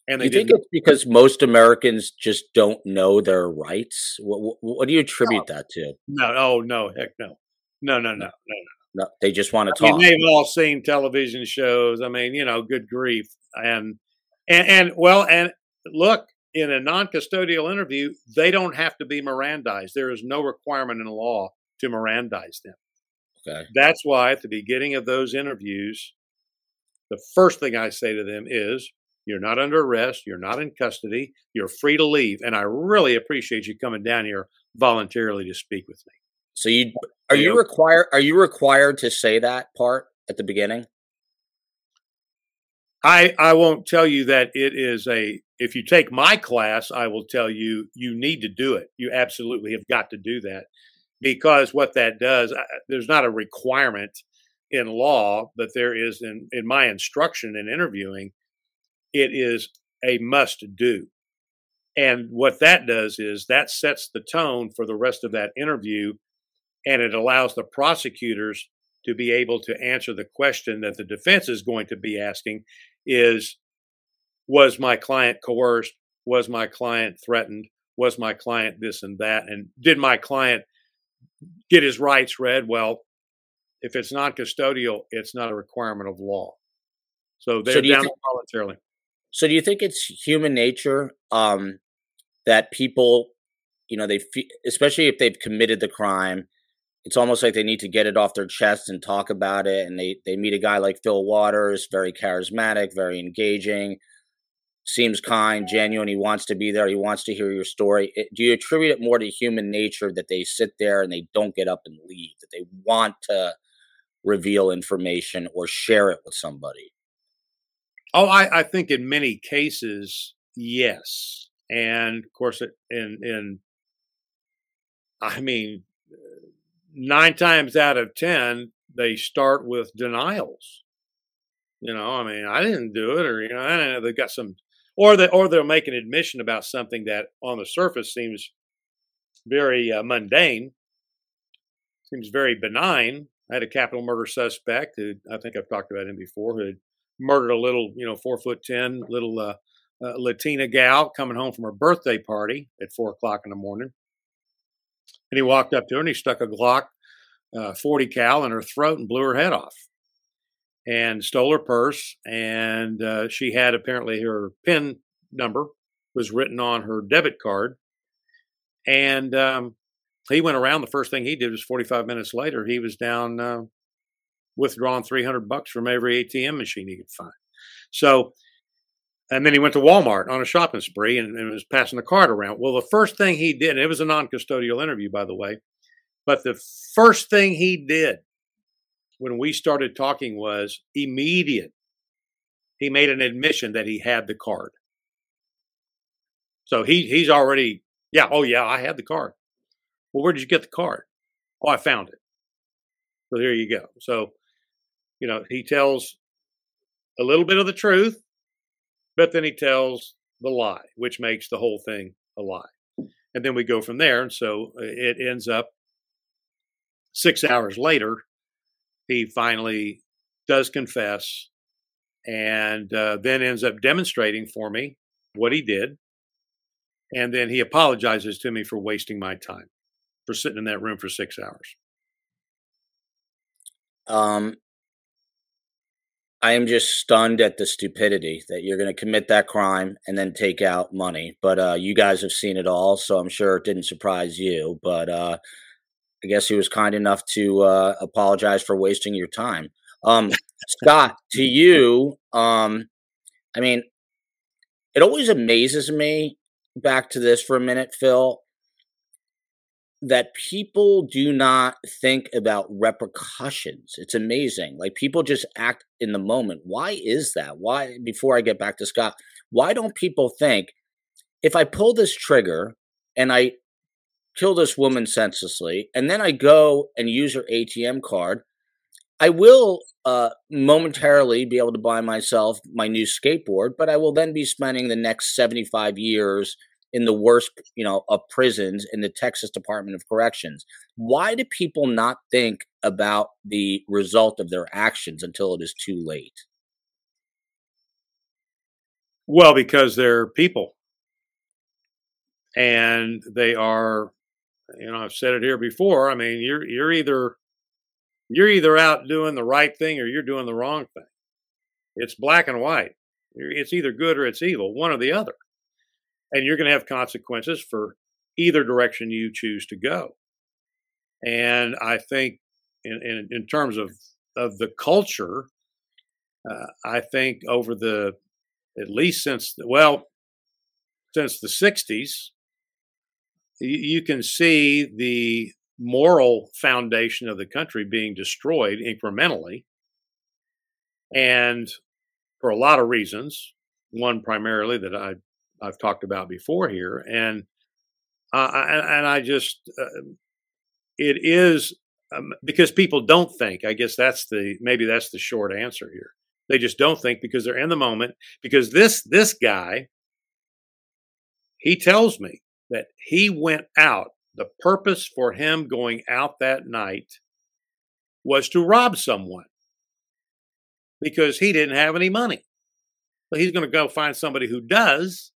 And they you think it's because most Americans just don't know their rights? What, what do you attribute no. that to? No, oh no, heck no, no, no, no, no, no. no they just want to talk. Mean, they've all seen television shows. I mean, you know, good grief, and and and well, and look, in a non custodial interview, they don't have to be Mirandized. There is no requirement in law to Mirandize them. Okay. That's why at the beginning of those interviews, the first thing I say to them is, You're not under arrest. You're not in custody. You're free to leave. And I really appreciate you coming down here voluntarily to speak with me. So you are you required are you required to say that part at the beginning? I I won't tell you that it is a if you take my class, I will tell you you need to do it. You absolutely have got to do that because what that does, there's not a requirement in law, but there is in, in my instruction in interviewing, it is a must do. And what that does is that sets the tone for the rest of that interview and it allows the prosecutors to be able to answer the question that the defense is going to be asking is was my client coerced? Was my client threatened? Was my client this and that? And did my client get his rights read? Well if it's non-custodial it's not a requirement of law. So they're so down voluntarily so do you think it's human nature um, that people you know they especially if they've committed the crime it's almost like they need to get it off their chest and talk about it. And they, they meet a guy like Fil Waters, very charismatic, very engaging, seems kind, genuine. He wants to be there. He wants to hear your story. It, do you attribute it more to human nature that they sit there and they don't get up and leave, that they want to reveal information or share it with somebody? Oh, I, I think in many cases, yes. And of course, in, in, I mean, nine times out of ten, they start with denials. You know, I mean, I didn't do it, or you know, I don't know. They've got some, or they or they'll make an admission about something that on the surface seems very uh, mundane, seems very benign. I had a capital murder suspect who I think I've talked about him before, who murdered a little, you know, four foot ten little uh, uh, Latina gal coming home from her birthday party at four o'clock in the morning. And he walked up to her and he stuck a Glock uh, 40 cal in her throat and blew her head off and stole her purse. And uh, she had apparently her PIN number was written on her debit card. And um, he went around. The first thing he did was 45 minutes later, he was down withdrawing 300 bucks from every ATM machine he could find. So and then he went to Walmart on a shopping spree and, and, was passing the card around. Well, the first thing he did, it was a non custodial interview, by the way, but the first thing he did when we started talking was immediate. He made an admission that he had the card. So he he's already, yeah, oh yeah, I had the card. Well, where did you get the card? Oh, I found it. So there you go. So, you know, he tells a little bit of the truth but then he tells the lie, which makes the whole thing a lie. And then we go from there. And so uh, it ends up six hours later, he finally does confess and uh, then ends up demonstrating for me what he did. And then he apologizes to me for wasting my time, for sitting in that room for six hours. Um, I am just stunned at the stupidity that you're going to commit that crime and then take out money. But uh, you guys have seen it all, so I'm sure it didn't surprise you. But uh, I guess he was kind enough to uh, apologize for wasting your time. Um, Scott, to <laughs> you, um, I mean, it always amazes me. Back to this for a minute, Fil that people do not think about repercussions. It's amazing. Like people just act in the moment. Why is that? Why, before I get back to Scott, why don't people think if I pull this trigger and I kill this woman senselessly, and then I go and use her ATM card, I will uh, momentarily be able to buy myself my new skateboard, but I will then be spending the next 75 years in the worst, you know, of prisons in the Texas Department of Corrections. Why do people not think about the result of their actions until it is too late? Well, because they're people. And they are, you know, I've said it here before. I mean, you're you're either you're either out doing the right thing or you're doing the wrong thing. It's black and white. It's either good or it's evil, one or the other and you're going to have consequences for either direction you choose to go. And I think, in, in, in terms of of the culture, uh, I think over the at least since well, since the '60s, you can see the moral foundation of the country being destroyed incrementally, and for a lot of reasons. One primarily that I I've talked about before here, and uh, and I just uh, it is um, because people don't think. I guess that's the maybe that's the short answer here. They just don't think because they're in the moment. Because this this guy, he tells me that he went out. The purpose for him going out that night was to rob someone because he didn't have any money. So he's going to go find somebody who does,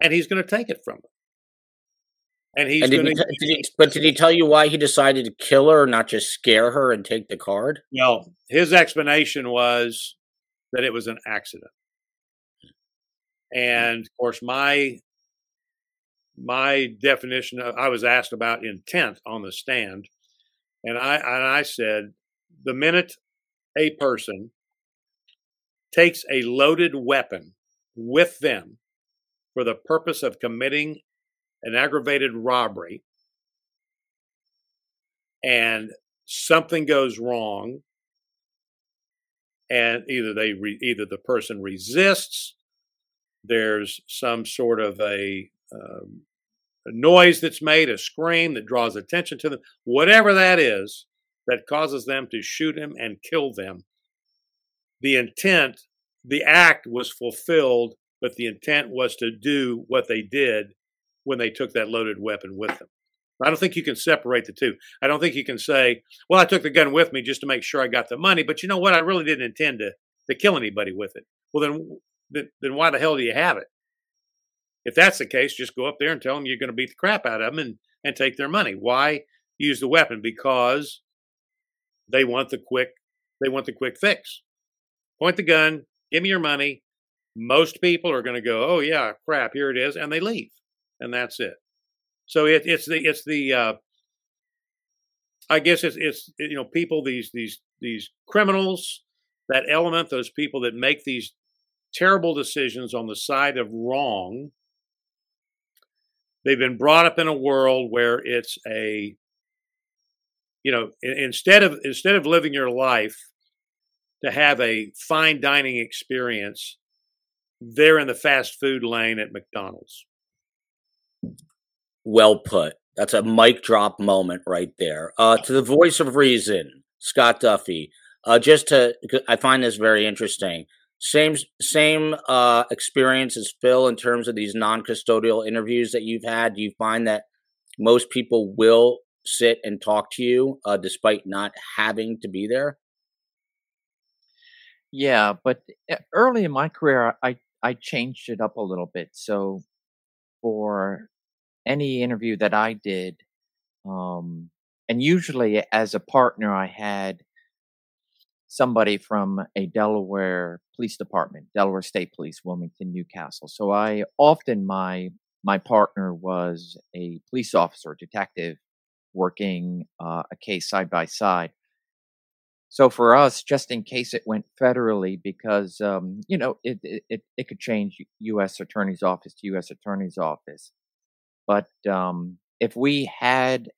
and he's going to take it from her. And he's and did going to. He, but did he tell you why he decided to kill her, not just scare her and take the card? No, his explanation was that it was an accident. Hmm. And of course, my my definition of I was asked about intent on the stand, and I and I said the minute a person takes a loaded weapon with them for the purpose of committing an aggravated robbery. And something goes wrong. And either they re, either the person resists there's some sort of a, um, a noise that's made a scream that draws attention to them whatever that is that causes them to shoot him and kill them. The intent the act was fulfilled but the intent was to do what they did when they took that loaded weapon with them. I don't think you can separate the two. I don't think you can say, well, I took the gun with me just to make sure I got the money, but you know what? I really didn't intend to, to kill anybody with it. Well, then, then, why the hell do you have it? If that's the case, just go up there and tell them you're going to beat the crap out of them and, and take their money. Why use the weapon? Because they want the quick, they want the quick fix. Point the gun, give me your money. Most people are going to go, oh yeah, crap, here it is, and they leave and that's it. So it, it's the it's the uh, I guess it's it's you know people these these these criminals that element those people that make these terrible decisions on the side of wrong. They've been brought up in a world where it's a you know instead of instead of living your life to have a fine dining experience they're in the fast food lane at McDonald's well put. That's a mic drop moment right there. Uh, to the voice of reason, Scott Duffey. Uh, just to, I find this very interesting. Same same uh, experience as Fil in terms of these non-custodial interviews that you've had. Do you find that most people will sit and talk to you uh, despite not having to be there? Yeah, but eh, early in my career, I I changed it up a little bit. So for any interview that I did, um, and usually as a partner, I had somebody from a Delaware police department, Delaware State Police, Wilmington, Newcastle. So I often my my partner was a police officer, detective, working uh, a case side by side. So for us, just in case it went federally, because um, you know it, it it could change U.S. Attorney's Office to U.S. Attorney's Office. But um, if we had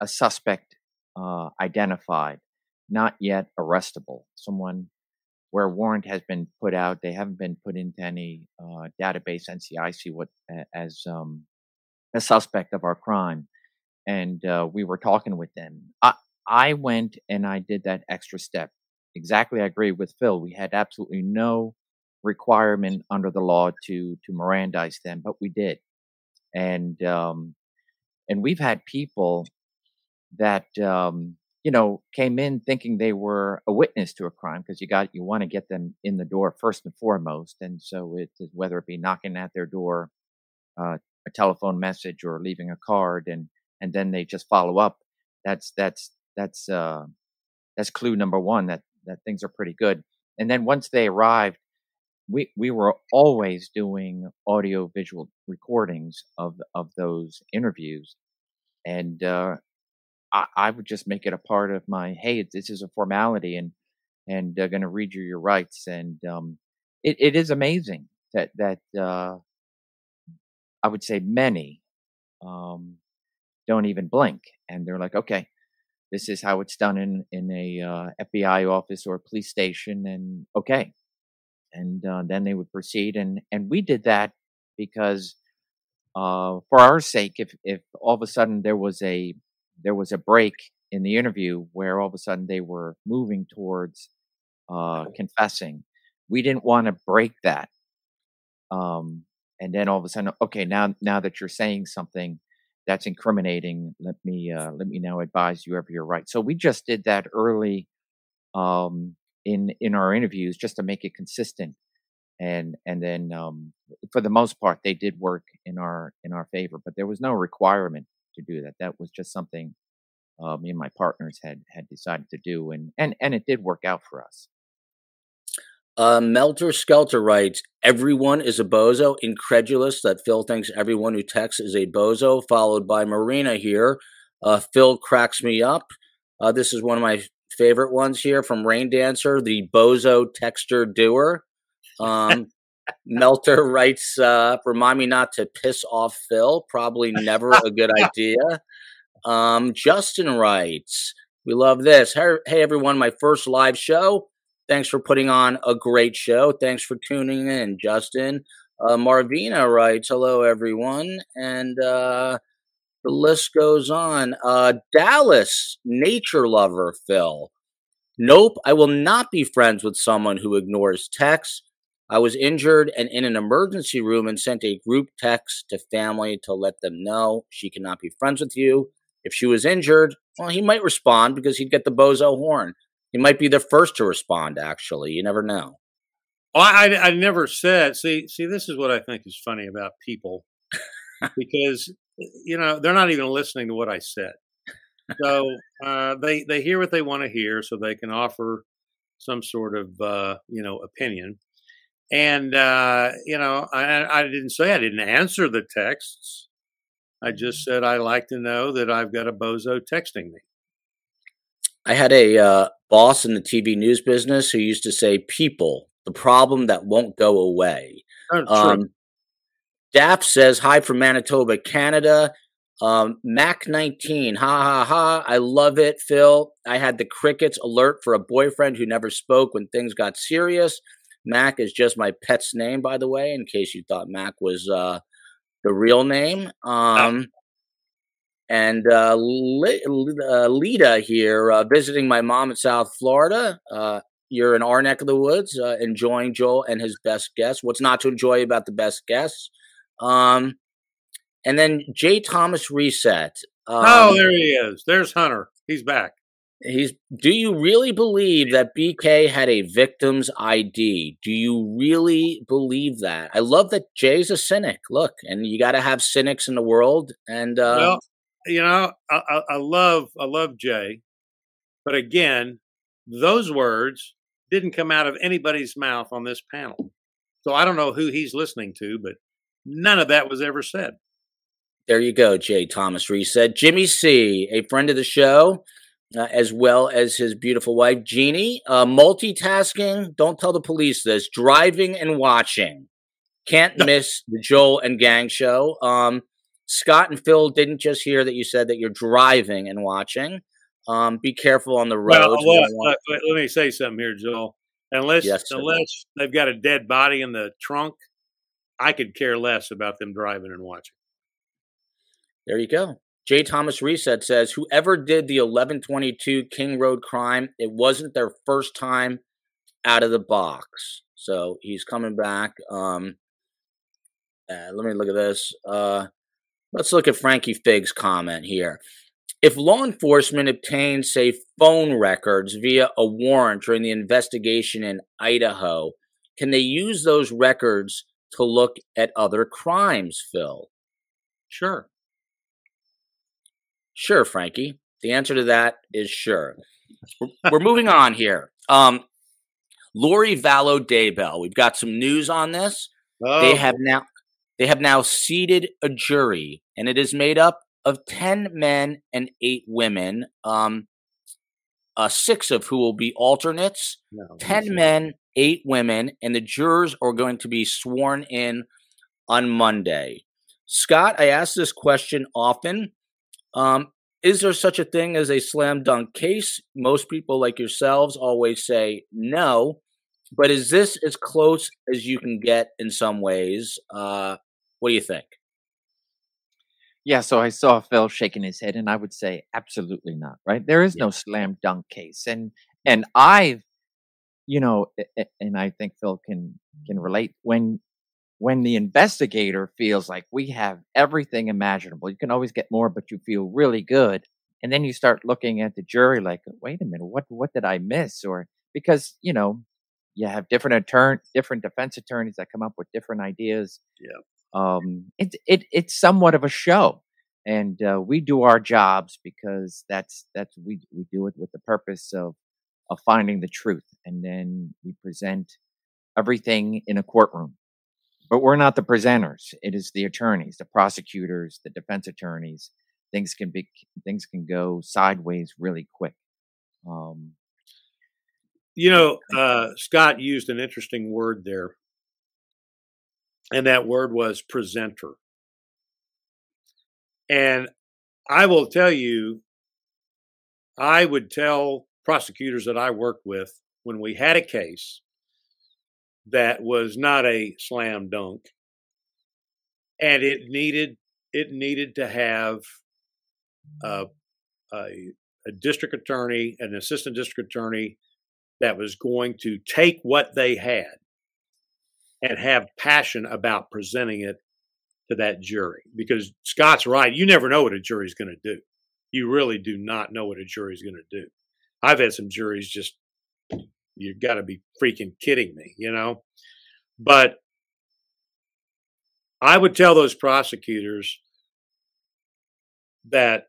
a suspect uh, identified, not yet arrestable, someone where a warrant has been put out, they haven't been put into any uh, database NCIC what as um, a suspect of our crime, and uh, we were talking with them. I, I went and I did that extra step. Exactly, I agree with Fil. We had absolutely no requirement under the law to to Mirandize them, but we did and um, and we've had people that um, you know came in thinking they were a witness to a crime because you got you want to get them in the door first and foremost, and so it whether it be knocking at their door, uh, a telephone message, or leaving a card, and and then they just follow up. That's that's that's uh, that's clue number one that that things are pretty good. And then once they arrived, we we were always doing audio visual recordings of of those interviews, and uh, I, I, would just make it a part of my hey, this is a formality, and and uh, going to read you your rights, and um, it, it is amazing that that uh, I would say many um, don't even blink, and they're like, okay, this is how it's done in in a uh, FBI office or a police station, and okay, and uh, then they would proceed, and and we did that because uh, for our sake, if if all of a sudden there was a there was a break in the interview where all of a sudden they were moving towards uh, confessing, we didn't want to break that. Um, and then all of a sudden, okay, now now that you're saying something that's incriminating, let me uh, let me now advise you of your right. So we just did that early um, in in our interviews just to make it consistent and and then um, for the most part they did work in our in our favor but there was no requirement to do that that was just something uh, me and my partners had had decided to do and and and it did work out for us uh, Melter Skelter writes, everyone is a bozo, incredulous that Fil thinks everyone who texts is a bozo, followed by Marina here. Uh, Fil cracks me up. Uh, this is one of my favorite ones here from Rain Dancer, the bozo texture doer. Um, <laughs> Melter writes, uh, remind me not to piss off Fil. Probably never a good <laughs> idea. Um, Justin writes, we love this. Hey, hey, everyone, my first live show. Thanks for putting on a great show. Thanks for tuning in, Justin. Uh, Marvina writes, hello, everyone. And uh, the list goes on. Uh, Dallas, nature lover, Fil. Nope, I will not be friends with someone who ignores texts. I was injured and in an emergency room and sent a group text to family to let them know she cannot be friends with you. If she was injured, well, he might respond because he'd get the bozo horn. He might be the first to respond, actually. You never know. Oh, I, I never said, see, see, this is what I think is funny about people <laughs> because, you know, they're not even listening to what I said. So uh, they, they hear what they want to hear so they can offer some sort of, uh, you know, opinion and, uh, you know, I, I didn't say I didn't answer the texts. I just mm-hmm. said I like to know that I've got a bozo texting me. I had a uh, boss in the TV news business who used to say, "People, the problem that won't go away." Oh, um, Dap says, "Hi from Manitoba, Canada." Um, Mac 19, ha ha ha. I love it, Fil. I had the crickets alert for a boyfriend who never spoke when things got serious. Mac is just my pet's name, by the way, in case you thought Mac was uh, the real name. Um, and uh, uh, Lita here, uh, visiting my mom in South Florida. Uh, you're in our neck of the woods, uh, enjoying Joel and his best guests. What's not to enjoy about the best guests? Um, and then Jay Thomas Reset. Um, oh, there he is. There's Hunter. He's back. He's. Do you really believe that BK had a victim's ID? Do you really believe that? I love that Jay's a cynic. Look, and you got to have cynics in the world. And uh, well, you know, I, I, I love I love Jay, but again, those words didn't come out of anybody's mouth on this panel. So I don't know who he's listening to, but none of that was ever said. There you go, Jay Thomas Reese said. Jimmy C, a friend of the show, uh, as well as his beautiful wife, Jeannie. Uh, multitasking, don't tell the police this, driving and watching. Can't miss the Joel and Gang show. Um, Scott and Fil didn't just hear that you said that you're driving and watching. Um, be careful on the road. Well, well let, let, me say something here, Joel. Unless yes, unless they've got a dead body in the trunk, I could care less about them driving and watching. There you go. J. Thomas Reset says, whoever did the 1122 King Road crime, it wasn't their first time out of the box. So he's coming back. Um, uh, let me look at this. Uh, let's look at Frankie Fig's comment here. If law enforcement obtains, say, phone records via a warrant during the investigation in Idaho, can they use those records to look at other crimes, Fil? Sure. Sure, Frankie. The answer to that is sure. We're moving on here. Um, Lori Vallow Daybell. We've got some news on this. Oh. They have now they have now seated a jury, and it is made up of ten men and eight women. Um, uh, six of who will be alternates. No, ten men, eight women, and the jurors are going to be sworn in on Monday. Scott, I ask this question often. Um, is there such a thing as a slam dunk case? Most people, like yourselves, always say no. But is this as close as you can get in some ways? Uh, what do you think? Yeah, so I saw Fil shaking his head, and I would say absolutely not. Right? There is no slam dunk case, and and I've, you know, and I think Fil can can relate when when the investigator feels like we have everything imaginable. You can always get more, but you feel really good, and then you start looking at the jury like, wait a minute, what what did I miss? Or because you know you have different attorney, different defense attorneys that come up with different ideas. Yeah. Um, it, it, it's somewhat of a show and, uh, we do our jobs because that's, that's, we, we do it with the purpose of, of finding the truth. And then we present everything in a courtroom, but we're not the presenters. It is the attorneys, the prosecutors, the defense attorneys. Things can be, things can go sideways really quick. Um, you know, uh, Scott used an interesting word there, and that word was presenter. And I will tell you, I would tell prosecutors that I worked with when we had a case that was not a slam dunk and it needed it needed to have a, a, a district attorney an assistant district attorney that was going to take what they had and have passion about presenting it to that jury. Because Scott's right, you never know what a jury's going to do. You really do not know what a jury's going to do. I've had some juries just, you've got to be freaking kidding me, you know? But I would tell those prosecutors that,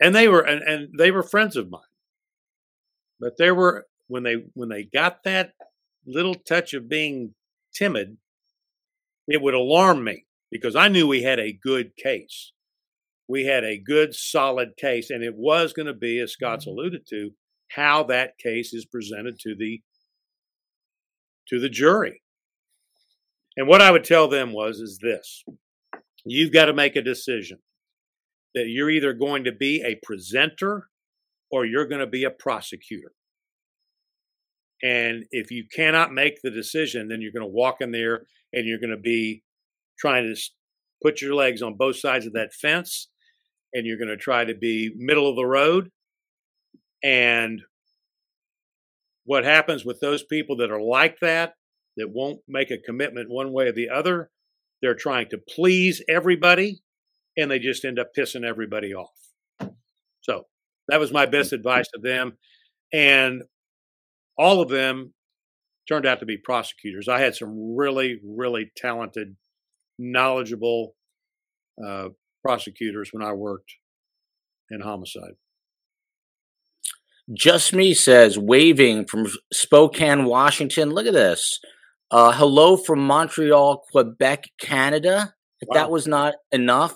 and they were, and, and they were friends of mine, but there were when they when they got that little touch of being timid, it would alarm me because I knew we had a good case. We had a good, solid case, and it was going to be, as Scott's mm-hmm. alluded to, how that case is presented to the to the jury. And what I would tell them was is this. You've got to make a decision that you're either going to be a presenter or you're going to be a prosecutor. And if you cannot make the decision, then you're going to walk in there and you're going to be trying to put your legs on both sides of that fence and you're going to try to be middle of the road. And what happens with those people that are like that, that won't make a commitment one way or the other, they're trying to please everybody and they just end up pissing everybody off. So that was my best advice to them. And all of them turned out to be prosecutors. I had some really, really talented, knowledgeable uh, prosecutors when I worked in homicide. Just Me says, waving from Spokane, Washington. Look at this. Uh, hello from Montreal, Quebec, Canada. If wow. that was not enough,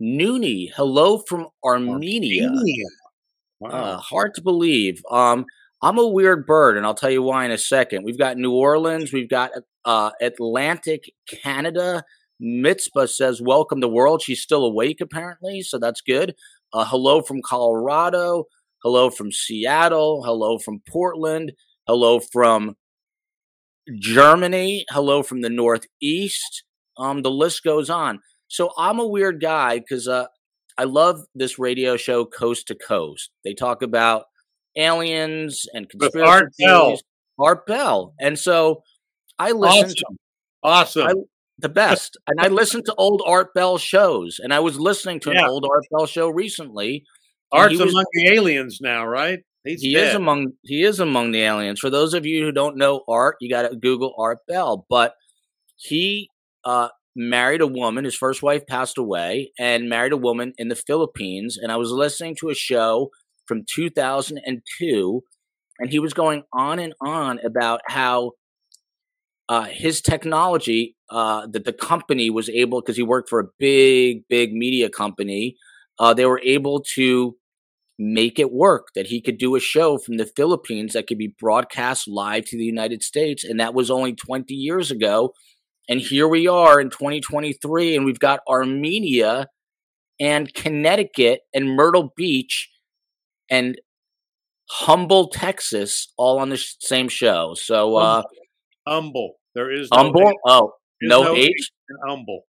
Nooney, hello from Armenia. Armenia. Wow. Uh, hard to believe. Um, I'm a weird bird, and I'll tell you why in a second. We've got New Orleans, we've got uh, Atlantic Canada. Mitzvah says, Welcome to world. She's still awake, apparently, so that's good. Uh, hello from Colorado. Hello from Seattle. Hello from Portland. Hello from Germany. Hello from the Northeast. Um, the list goes on. So I'm a weird guy because uh, I love this radio show, Coast to Coast. They talk about aliens and conspiracy Art Bell. Art Bell. And so I listened awesome. to awesome. I, the best. <laughs> and I listened to old Art Bell shows, and I was listening to yeah. an old Art Bell show recently. Art's was, among the aliens now, right? He's he dead. is among he is among the aliens. For those of you who don't know Art, you got to Google Art Bell. But he uh, married a woman. His first wife passed away, and married a woman in the Philippines. And I was listening to a show from 2002, and he was going on and on about how uh, his technology uh, that the company was able because he worked for a big, big media company. Uh, they were able to make it work, that he could do a show from the Philippines that could be broadcast live to the United States. And that was only 20 years ago. And here we are in 2023, and we've got Armenia and Connecticut and Myrtle Beach and Humble, Texas, all on the sh- same show. So, uh, humble. There is no Humble. H. Oh, There's no H. in humble.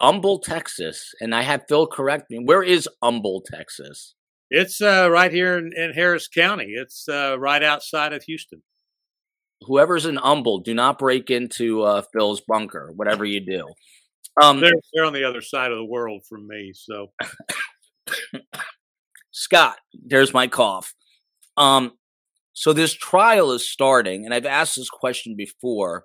Humble, Texas. And I have Fil correct me. Where is Humble, Texas? It's uh, right here in, in Harris County. It's uh, right outside of Houston. Whoever's in Humble, do not break into uh, Fil's bunker, whatever you do. Um, They're, they're on the other side of the world from me. So <coughs> Scott, there's my cough. Um, so this trial is starting, and I've asked this question before.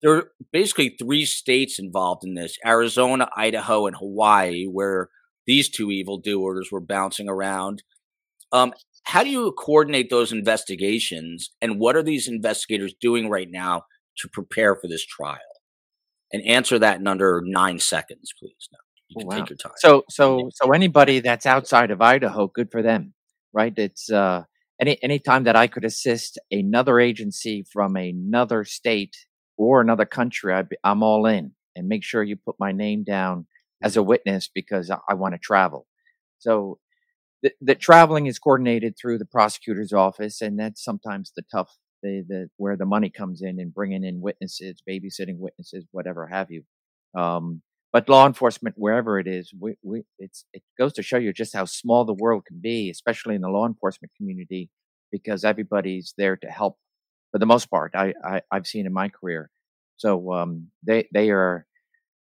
There are basically three states involved in this: Arizona, Idaho, and Hawaii, where these two evildoers were bouncing around. Um, how do you coordinate those investigations, and what are these investigators doing right now to prepare for this trial? And answer that in under nine seconds, please. You can Wow. take your time. So so so anybody that's outside of Idaho, good for them, right? It's uh any any time that I could assist another agency from another state or another country, I, be- I'm all in. And make sure you put my name down as a witness because I, I want to travel. So the, the traveling is coordinated through the prosecutor's office, and that's sometimes the tough the, the where the money comes in and bringing in witnesses, babysitting witnesses, whatever have you. Um, but law enforcement, wherever it is, we, we, it goes to show you just how small the world can be, especially in the law enforcement community, because everybody's there to help for the most part. I, I I've seen in my career, so um, they they are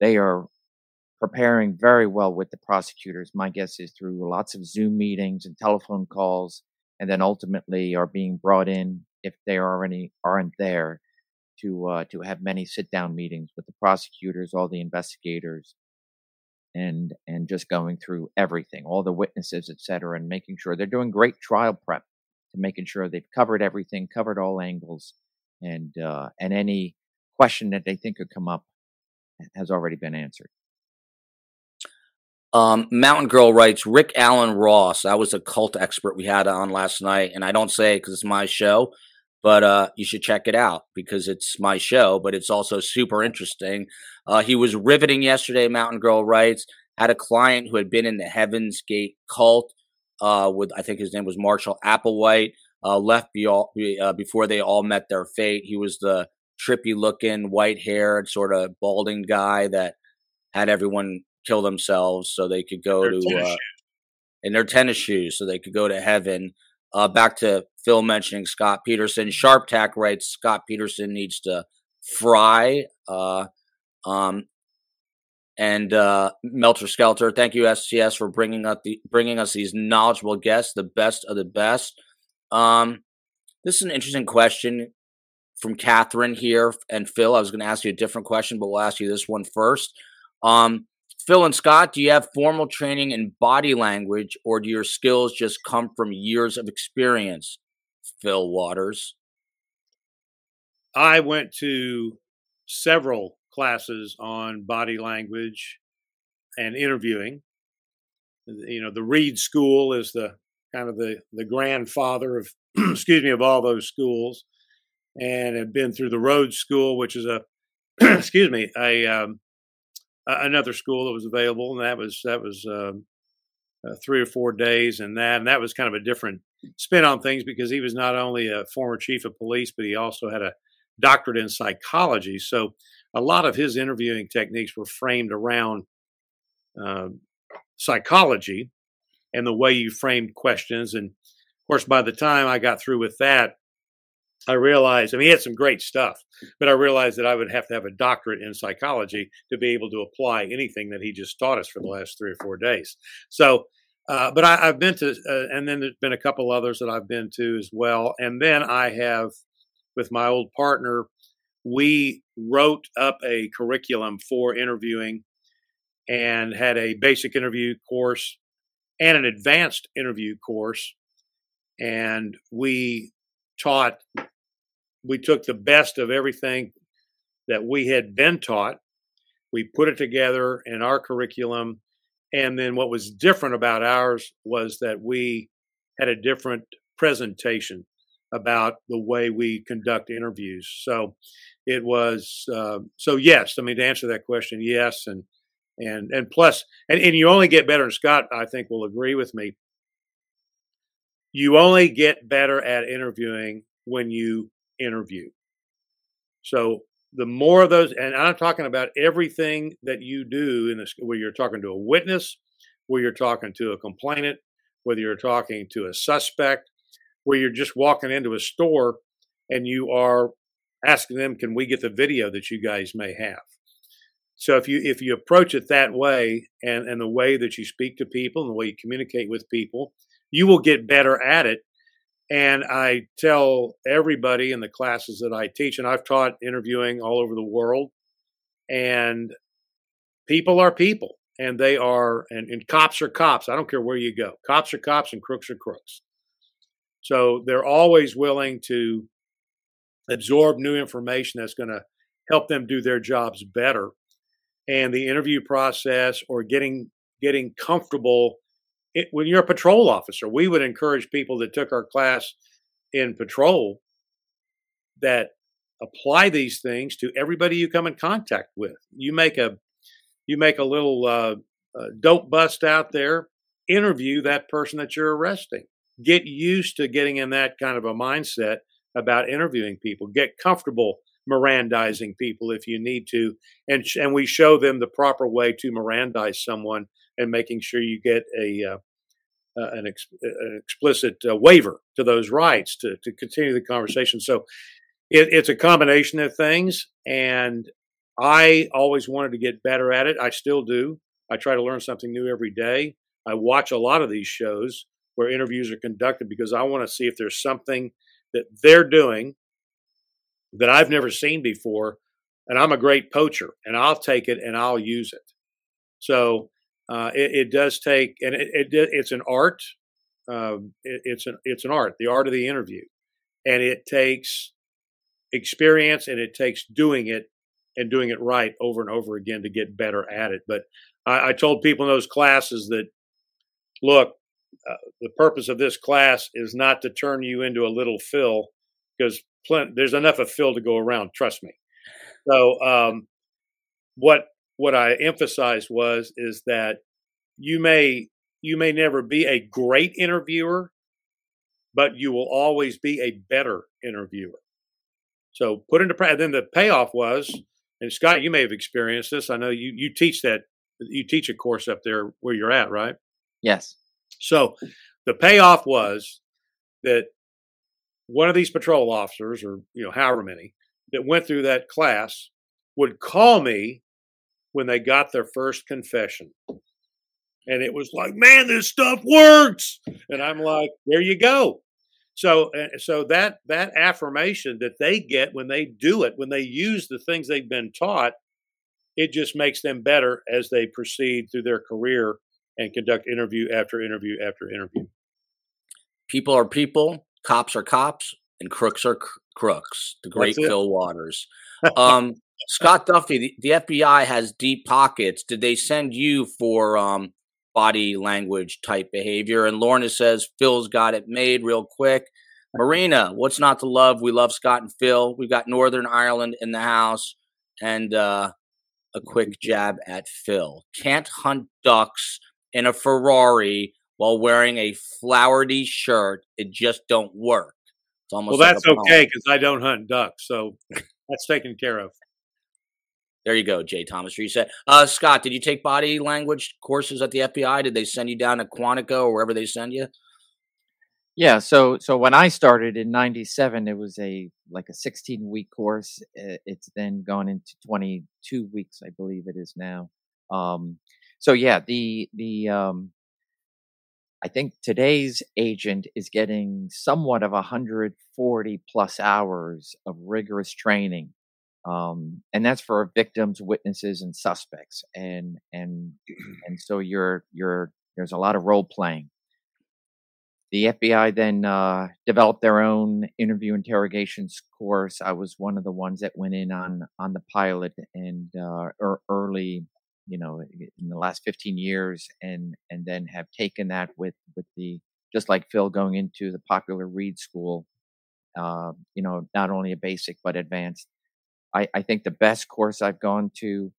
they are preparing very well with the prosecutors. My guess is through lots of Zoom meetings and telephone calls, and then ultimately are being brought in if they already aren't there to uh, to have many sit down meetings with the prosecutors, all the investigators, and and just going through everything, all the witnesses, et cetera, and making sure they're doing great trial prep to making sure they've covered everything, covered all angles, and uh, and any question that they think could come up has already been answered. Um, Mountain Girl writes Rick Alan Ross. I was a cult expert we had on last night, and I don't say because it's my show, but uh, you should check it out because it's my show, but it's also super interesting. Uh, he was riveting yesterday. Mountain Girl writes had a client who had been in the Heaven's Gate cult uh, with I think his name was Marshall Applewhite. Uh, left be all, uh, before they all met their fate. He was the trippy looking, white haired, sort of balding guy that had everyone kill themselves so they could go Their to uh, in their tennis shoes so they could go to heaven. Uh, back to Fil mentioning Scott Peterson. Sharp Tack writes Scott Peterson needs to fry. Uh, um, and uh, Melter Skelter, thank you STS for bringing up the bringing us these knowledgeable guests, the best of the best. Um, this is an interesting question from Catherine here and Fil. I was going to ask you a different question, but we'll ask you this one first. Um, Fil and Scott, do you have formal training in body language, or do your skills just come from years of experience? Fil Waters. I went to several classes on body language and interviewing. You know, the Reid School is the kind of the the grandfather of <clears throat> excuse me of all those schools, and have been through the Rhodes School, which is a <clears throat> excuse me a um, another school that was available, and that was that was um, uh, three or four days, and that and that was kind of a different spin on things because he was not only a former chief of police, but he also had a doctorate in psychology. So a lot of his interviewing techniques were framed around um, psychology and the way you framed questions. And of course, by the time I got through with that, I realized, I mean, he had some great stuff, but I realized that I would have to have a doctorate in psychology to be able to apply anything that he just taught us for the last three or four days. So, uh, but I, I've been to, uh, and then there's been a couple others that I've been to as well. And then I have, with my old partner, we wrote up a curriculum for interviewing and had a basic interview course and an advanced interview course. And we taught, we took the best of everything that we had been taught. We put it together in our curriculum And then what was different about ours was that we had a different presentation about the way we conduct interviews. So it was uh, so yes. I mean to answer that question, yes, and and and plus, and, and you only get better. And Scott, I think, will agree with me. You only get better at interviewing when you interview. So the more of those, and I'm talking about everything that you do in this, where you're talking to a witness, where you're talking to a complainant, whether you're talking to a suspect, where you're just walking into a store and you are asking them, "Can we get the video that you guys may have?" So if you if you approach it that way, and and the way that you speak to people and the way you communicate with people, you will get better at it and I tell everybody in the classes that I teach, and I've taught interviewing all over the world, and people are people, and they are, and, and cops are cops. I don't care where you go. Cops are cops, and crooks are crooks. So they're always willing to absorb new information that's going to help them do their jobs better. And the interview process or getting getting comfortable it, when you're a patrol officer, we would encourage people that took our class in patrol that apply these things to everybody you come in contact with. You make a you make a little uh, uh, dope bust out there. Interview that person that you're arresting. Get used to getting in that kind of a mindset about interviewing people. Get comfortable Mirandizing people if you need to, and and we show them the proper way to Mirandize someone and making sure you get a uh, an, ex- an, explicit uh, waiver to those rights to, to continue the conversation. So it, it's a combination of things. And I always wanted to get better at it. I still do. I try to learn something new every day. I watch a lot of these shows where interviews are conducted because I want to see if there's something that they're doing that I've never seen before. And I'm a great poacher and I'll take it and I'll use it. So uh, it, it, does take, and it, it it's an art. Um, it, it's an it's an art, the art of the interview, and it takes experience and it takes doing it and doing it right over and over again to get better at it. But I, I told people in those classes that, look, uh, the purpose of this class is not to turn you into a little Fil, because there's enough of Fil to go around. Trust me. So, um, what what I emphasized was is that you may you may never be a great interviewer, but you will always be a better interviewer. So put into practice. Then the payoff was, and Scott, you may have experienced this. I know you you teach that you teach a course up there where you're at, right? Yes. So the payoff was that one of these patrol officers, or you know, however many, that went through that class would call me when they got their first confession. And it was like, man, this stuff works. And I'm like, there you go. So, so that that affirmation that they get when they do it, when they use the things they've been taught, it just makes them better as they proceed through their career and conduct interview after interview after interview. People are people, cops are cops, and crooks are cr- crooks. The great Fil Waters. <laughs> Um, Scott Duffey, the, the, FBI has deep pockets. Did they send you for um, body language type behavior? And Lorna says Fil's got it made real quick. Marina, what's not to love? We love Scott and Fil. We've got Northern Ireland in the house, and uh, a quick jab at Fil. Can't hunt ducks in a Ferrari while wearing a flowery shirt. It just don't work. It's almost well, like that's okay because I don't hunt ducks, so that's taken care of. There you go, Jay Thomas. You said, uh, Scott, did you take body language courses at the FBI? Did they send you down to Quantico or wherever they send you? Yeah, so so when I started in '97, it was a like a 16 week course. It's then gone into 22 weeks, I believe it is now. Um, so yeah, the the um, I think today's agent is getting somewhat of 140 plus hours of rigorous training um, and that's for victims, witnesses, and suspects. And and <clears throat> and so you're you're there's a lot of role playing. The FBI then uh, developed their own interview interrogations course. I was one of the ones that went in on on the pilot and uh, er, early you know, in the last 15 years and, and then have taken that with, with the, just like Fil going into the popular Reid school, uh, you know, not only a basic, but advanced. I, I think the best course I've gone to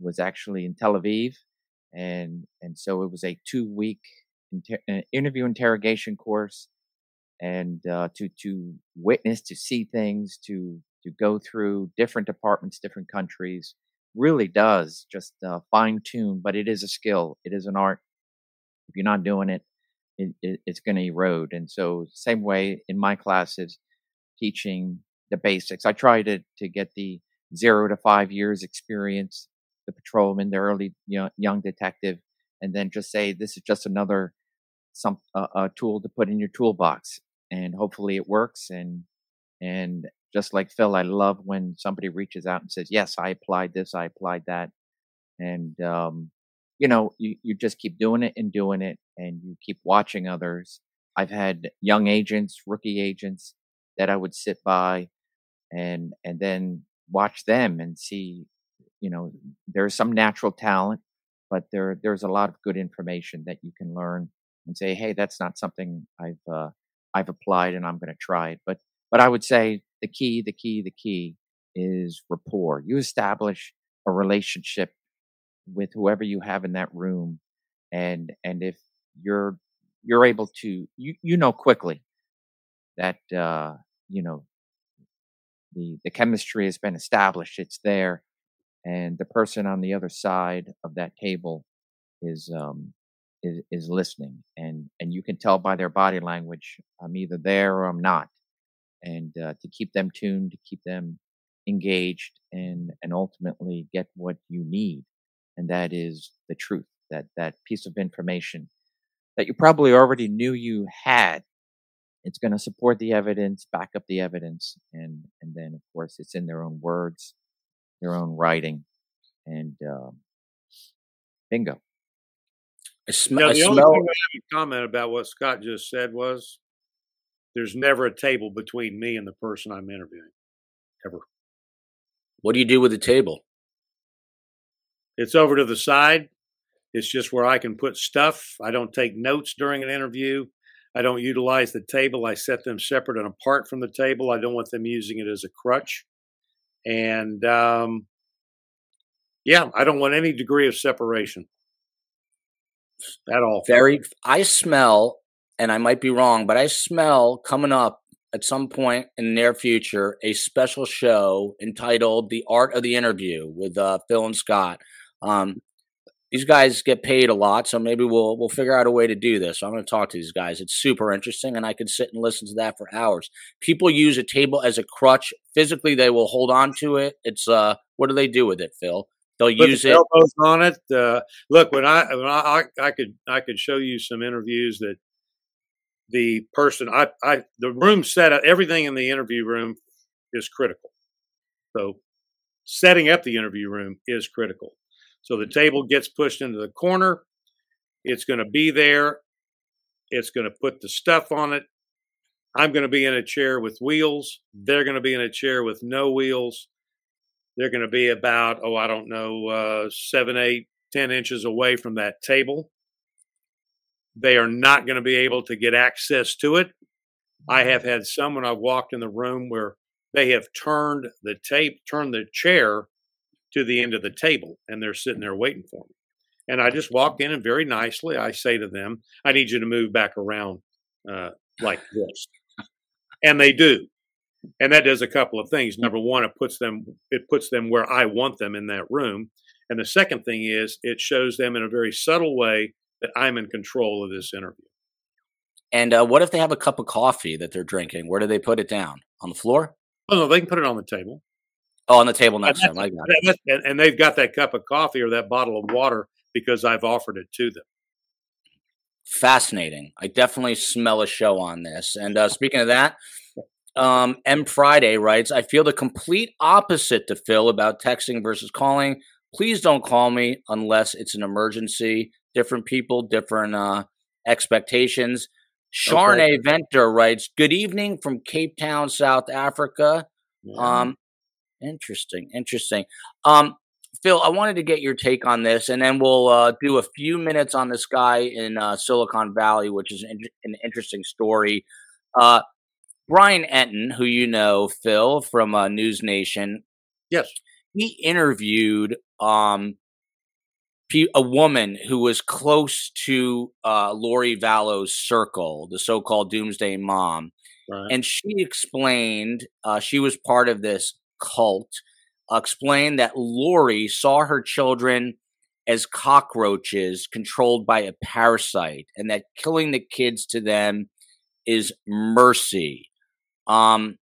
was actually in Tel Aviv. And, and so it was a two week inter- uh, interview interrogation course and, uh, to, to witness, to see things, to, to go through different departments, different countries really does just uh, fine tune, but it is a skill. It is an art. If you're not doing it, it, it it's going to erode. And so, same way in my classes, teaching the basics. I try to to get the zero to five years experience, the patrolman, the early you know, young detective, and then just say this is just another some uh, a tool to put in your toolbox, and hopefully it works. And and just like Fil, I love when somebody reaches out and says, "Yes, I applied this, I applied that," and um, you know, you you just keep doing it and doing it, and you keep watching others. I've had young agents, rookie agents that I would sit by, and and then watch them and see, you know, there's some natural talent, but there there's a lot of good information that you can learn and say, "Hey, that's not something I've uh, I've applied, and I'm going to try it." But but I would say the key, the key, the key is rapport. You establish a relationship with whoever you have in that room. And, and if you're, you're able to, you, you know quickly that, uh, you know, the, the chemistry has been established. It's there. And the person on the other side of that table is, um, is, is listening and, and you can tell by their body language, I'm either there or I'm not and uh, to keep them tuned, to keep them engaged, and and ultimately get what you need, and that is the truth. That that piece of information that you probably already knew you had. It's going to support the evidence, back up the evidence, and and then of course it's in their own words, their own writing, and um, bingo. I sm- now, the I only thing I have a comment about what Scott just said was there's never a table between me and the person I'm interviewing, ever. What do you do with the table? It's over to the side. It's just where I can put stuff. I don't take notes during an interview. I don't utilize the table. I set them separate and apart from the table. I don't want them using it as a crutch. And um, yeah, I don't want any degree of separation at all. Very. I smell and I might be wrong, but I smell coming up at some point in the near future a special show entitled "The Art of the Interview" with uh, Fil and Scott. Um, these guys get paid a lot, so maybe we'll we'll figure out a way to do this. So I'm going to talk to these guys. It's super interesting, and I could sit and listen to that for hours. People use a table as a crutch. Physically, they will hold on to it. It's uh, what do they do with it, Fil? They'll Put use the it. Elbows on it. Uh, look, when I when I, I could I could show you some interviews that the person I, I the room set up everything in the interview room is critical so setting up the interview room is critical so the table gets pushed into the corner. It's going to be there. It's going to put the stuff on it. I'm going to be in a chair with wheels. They're going to be in a chair with no wheels. They're going to be about oh i don't know uh, seven eight ten inches away from that table. They are not going to be able to get access to it. I have had some when I've walked in the room where they have turned the tape, turned the chair to the end of the table, and they're sitting there waiting for me. And I just walk in and very nicely I say to them, I need you to move back around uh, like this. And they do. And that does a couple of things. Number one, it puts them it puts them where I want them in that room. And the second thing is it shows them in a very subtle way that I'm in control of this interview. And uh, what if they have a cup of coffee that they're drinking? Where do they put it down? On the floor? Oh, no, they can put it on the table. Oh, on the table next to them. I got it. And, and they've got that cup of coffee or that bottle of water because I've offered it to them. Fascinating. I definitely smell a show on this. And uh, speaking of that, um, M Friday writes, I feel the complete opposite to Fil about texting versus calling. Please don't call me unless it's an emergency different people, different uh, expectations. Sharne okay. Venter writes, "Good evening from Cape Town, South Africa." Yeah. Um, interesting, interesting. Um, Fil, I wanted to get your take on this, and then we'll uh, do a few minutes on this guy in uh, Silicon Valley, which is an, an interesting story. Uh, Brian Entin, who you know, Fil from uh, News Nation, yes, he interviewed um, a woman who was close to uh, Lori Vallow's circle, the so-called Doomsday Mom, right. and she explained uh, she was part of this cult explained that Lori saw her children as cockroaches controlled by a parasite and that killing the kids to them is mercy. Um,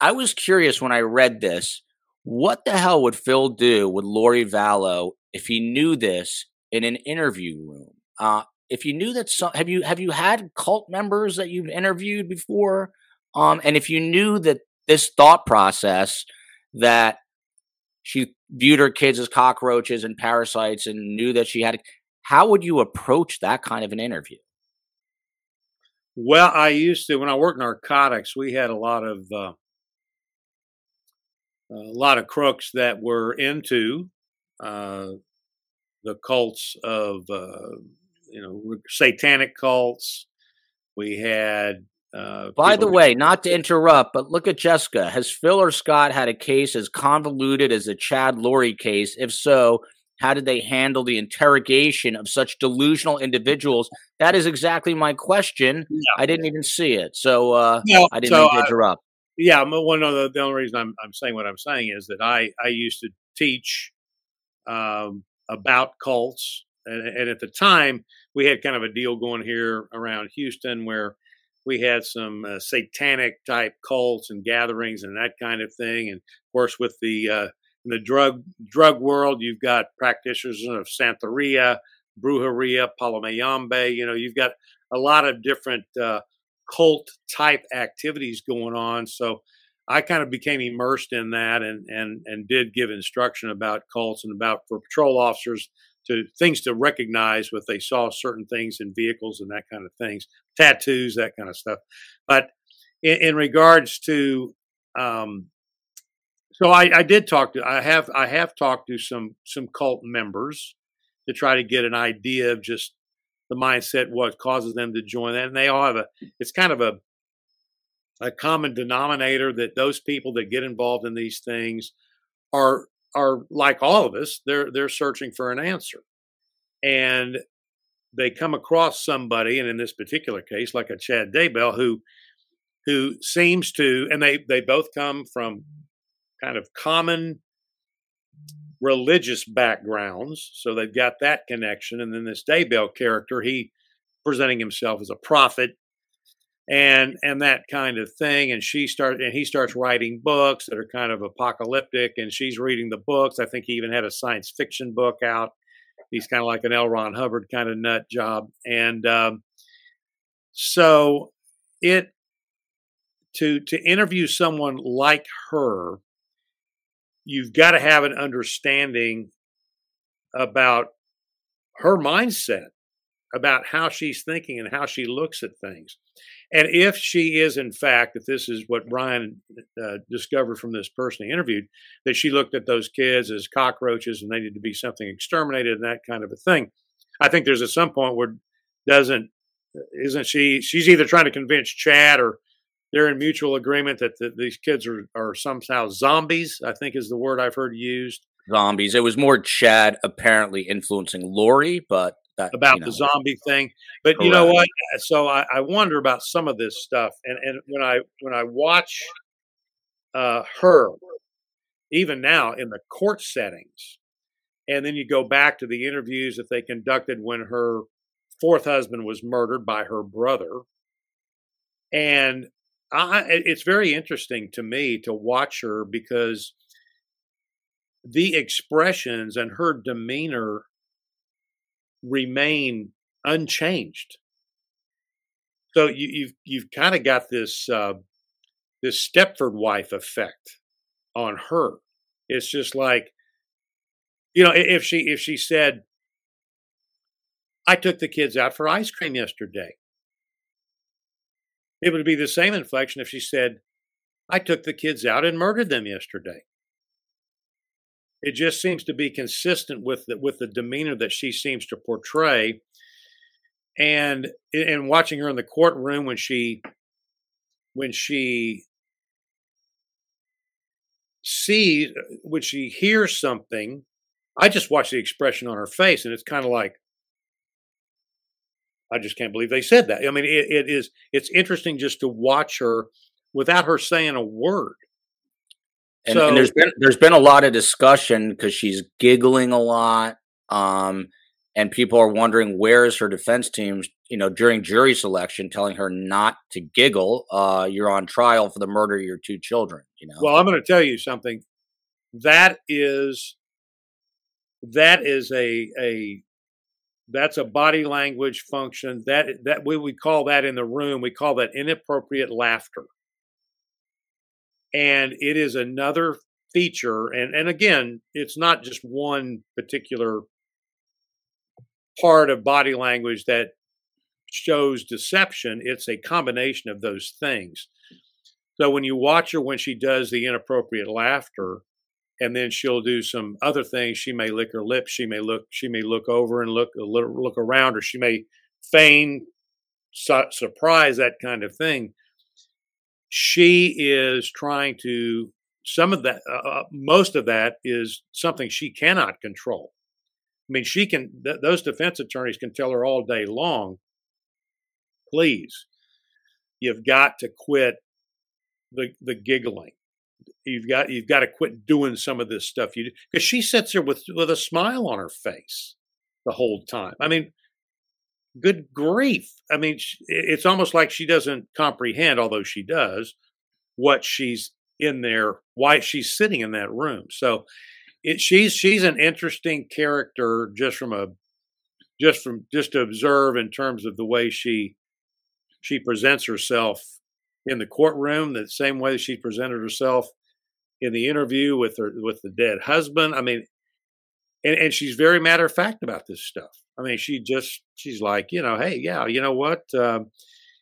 I was curious when I read this, what the hell would Fil do with Lori Vallow if he knew this in an interview room? Uh, if you knew that some, have you have you had cult members that you've interviewed before? Um, and if you knew that this thought process that she viewed her kids as cockroaches and parasites and knew that she had how would you approach that kind of an interview? Well i used to when i worked narcotics we had a lot of uh, a lot of crooks that were into uh, the cults of uh, you know satanic cults. We had uh, By the way, not to interrupt, but look at Jessica. Has Fil or Scott had a case as convoluted as the Chad Lori case? If so, how did they handle the interrogation of such delusional individuals? That is exactly my question. Yeah. I didn't even see it, so uh, no, I didn't so interrupt. Yeah, one of the, the only reason I'm, I'm saying what I'm saying is that I I used to teach um, about cults, and, and at the time we had kind of a deal going here around Houston where we had some uh, satanic type cults and gatherings and that kind of thing. And of course, with the uh, in the drug drug world, you've got practitioners of Santeria, Brujeria, Palo Mayombe. You know, you've got a lot of different uh, cult type activities going on. So I kind of became immersed in that and and and did give instruction about cults and about for patrol officers to things to recognize if they saw certain things in vehicles and that kind of things, tattoos, that kind of stuff. But in, in regards to, um, so I, I did talk to, I have, I have talked to some some cult members to try to get an idea of just the mindset, what causes them to join that, and they all have a, it's kind of a a common denominator that those people that get involved in these things are are like all of us, they're they're searching for an answer. And they come across somebody, and in this particular case, like a Chad Daybell, who who seems to, and they they both come from kind of common religious backgrounds, so they've got that connection. And then this Daybell character, he presenting himself as a prophet and and that kind of thing and she started and he starts writing books that are kind of apocalyptic and she's reading the books. I think he even had a science fiction book out. He's kind of like an l. Ron hubbard kind of nut job and um, so it to to interview someone like her you've got to have an understanding about her mindset about how she's thinking and how she looks at things and if she is, in fact, if this is what Brian uh, discovered from this person he interviewed, that she looked at those kids as cockroaches and they need to be something exterminated and that kind of a thing, I think there's at some point where doesn't isn't she? She's either trying to convince Chad or they're in mutual agreement that the, these kids are are somehow zombies. I think is the word I've heard used. Zombies. It was more Chad apparently influencing Lori, but that, about you know, the zombie thing. But correct. you know what? So I, I, wonder about some of this stuff. And and when I when I watch uh, her, even now in the court settings, and then you go back to the interviews that they conducted when her fourth husband was murdered by her brother, and I, it's very interesting to me to watch her because the expressions and her demeanor remain unchanged. So you, have you've, you've kind of got this uh, this Stepford wife effect on her. It's just like, you know, if she if she said, "I took the kids out for ice cream yesterday," it would be the same inflection if she said, "I took the kids out and murdered them yesterday." It just seems to be consistent with the, with the demeanor that she seems to portray. And and watching her in the courtroom when she when she sees when she hears something, I just watch the expression on her face, and it's kind of like, I just can't believe they said that. I mean, it, it is it's interesting just to watch her without her saying a word. And, so, and there's been there's been a lot of discussion because she's giggling a lot, um, and people are wondering where is her defense team? You know, during jury selection, telling her not to giggle. Uh, you're on trial for the murder of your two children. You know. Well, I'm going to tell you something. That is that is a a that's a body language function that that we we call that in the room we call that inappropriate laughter and it is another feature and and again it's not just one particular part of body language that shows deception it's a combination of those things. So when you watch her when she does the inappropriate laughter and then she'll do some other things she may lick her lips she may look she may look over and look look around or she may feign su- surprise that kind of thing she is trying to some of that uh, uh, most of that is something she cannot control. I mean she can th- those defense attorneys can tell her all day long please you've got to quit the the giggling. You've got you've got to quit doing some of this stuff you because she sits there with with a smile on her face the whole time. I mean good grief. I mean, it's almost like she doesn't comprehend, although she does, what she's in there, why she's sitting in that room. So it, she's she's an interesting character just from a just from just to observe in terms of the way she she presents herself in the courtroom, the same way she presented herself in the interview with her with the dead husband. I mean, and, and she's very matter of fact about this stuff. I mean, she just she's like, you know, hey, yeah, you know what? Um,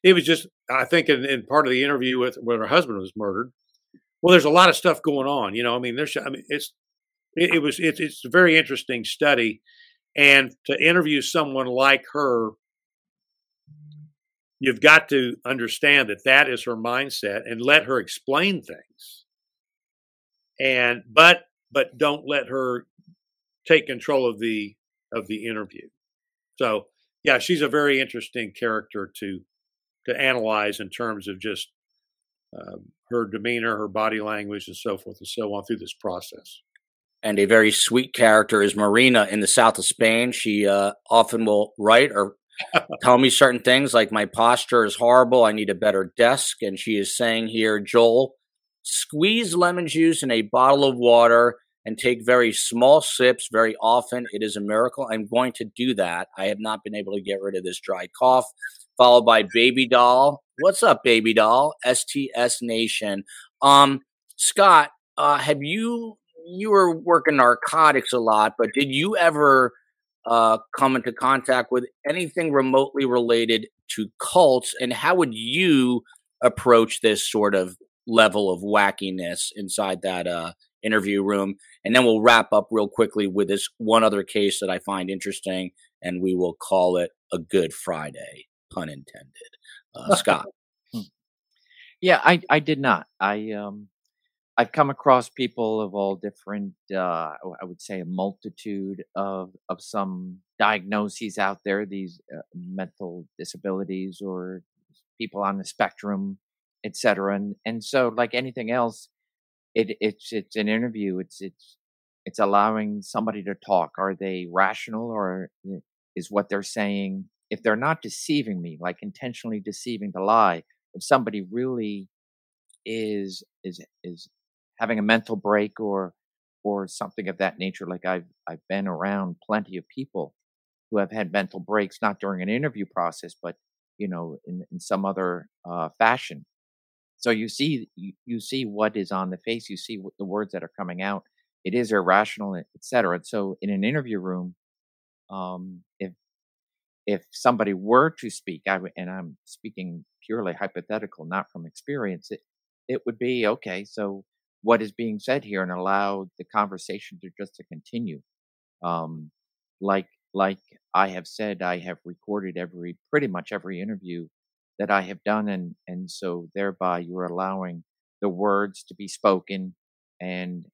it was just I think in, in, part of the interview with when her husband was murdered. Well, there's a lot of stuff going on. You know, I mean, there's I mean, it's it, it was it's it's a very interesting study, and to interview someone like her. You've got to understand that that is her mindset and let her explain things. And but but don't let her take control of the of the interview. So yeah, she's a very interesting character to to analyze in terms of just um, her demeanor, her body language, and so forth and so on through this process. And a very sweet character is Marina in the south of Spain. She uh, often will write or <laughs> tell me certain things like my posture is horrible. I need a better desk. And she is saying here, Joel, squeeze lemon juice in a bottle of water and take very small sips very often. It is a miracle. I'm going to do that. I have not been able to get rid of this dry cough. Followed by Baby Doll. What's up, Baby Doll? STS Nation. Um, Scott, uh, have you you were working narcotics a lot, but did you ever uh, come into contact with anything remotely related to cults? And how would you approach this sort of level of wackiness inside that uh, interview room. And then we'll wrap up real quickly with this one other case that I find interesting, and we will call it a Good Friday, pun intended. Uh, <laughs> Scott. Hmm. yeah, I, I did not. I um, I've come across people of all different, uh, I would say, a multitude of of some diagnoses out there. These uh, mental disabilities or people on the spectrum, etc. And and so, like anything else, it, it's it's an interview. It's it's it's allowing somebody to talk. Are they rational or is what they're saying? If they're not deceiving me, like intentionally deceiving to lie, if somebody really is is is having a mental break or or something of that nature, like I've I've been around plenty of people who have had mental breaks, not during an interview process, but you know, in, in some other uh, fashion. So you see, you, you see what is on the face. You see what the words that are coming out. It is irrational, etc. And so, in an interview room, um, if if somebody were to speak, I, and I'm speaking purely hypothetical, not from experience, it it would be okay. So what is being said here and allow the conversation to just to continue. Um, like like I have said, I have recorded every pretty much every interview that I have done, and and so thereby you're allowing the words to be spoken, and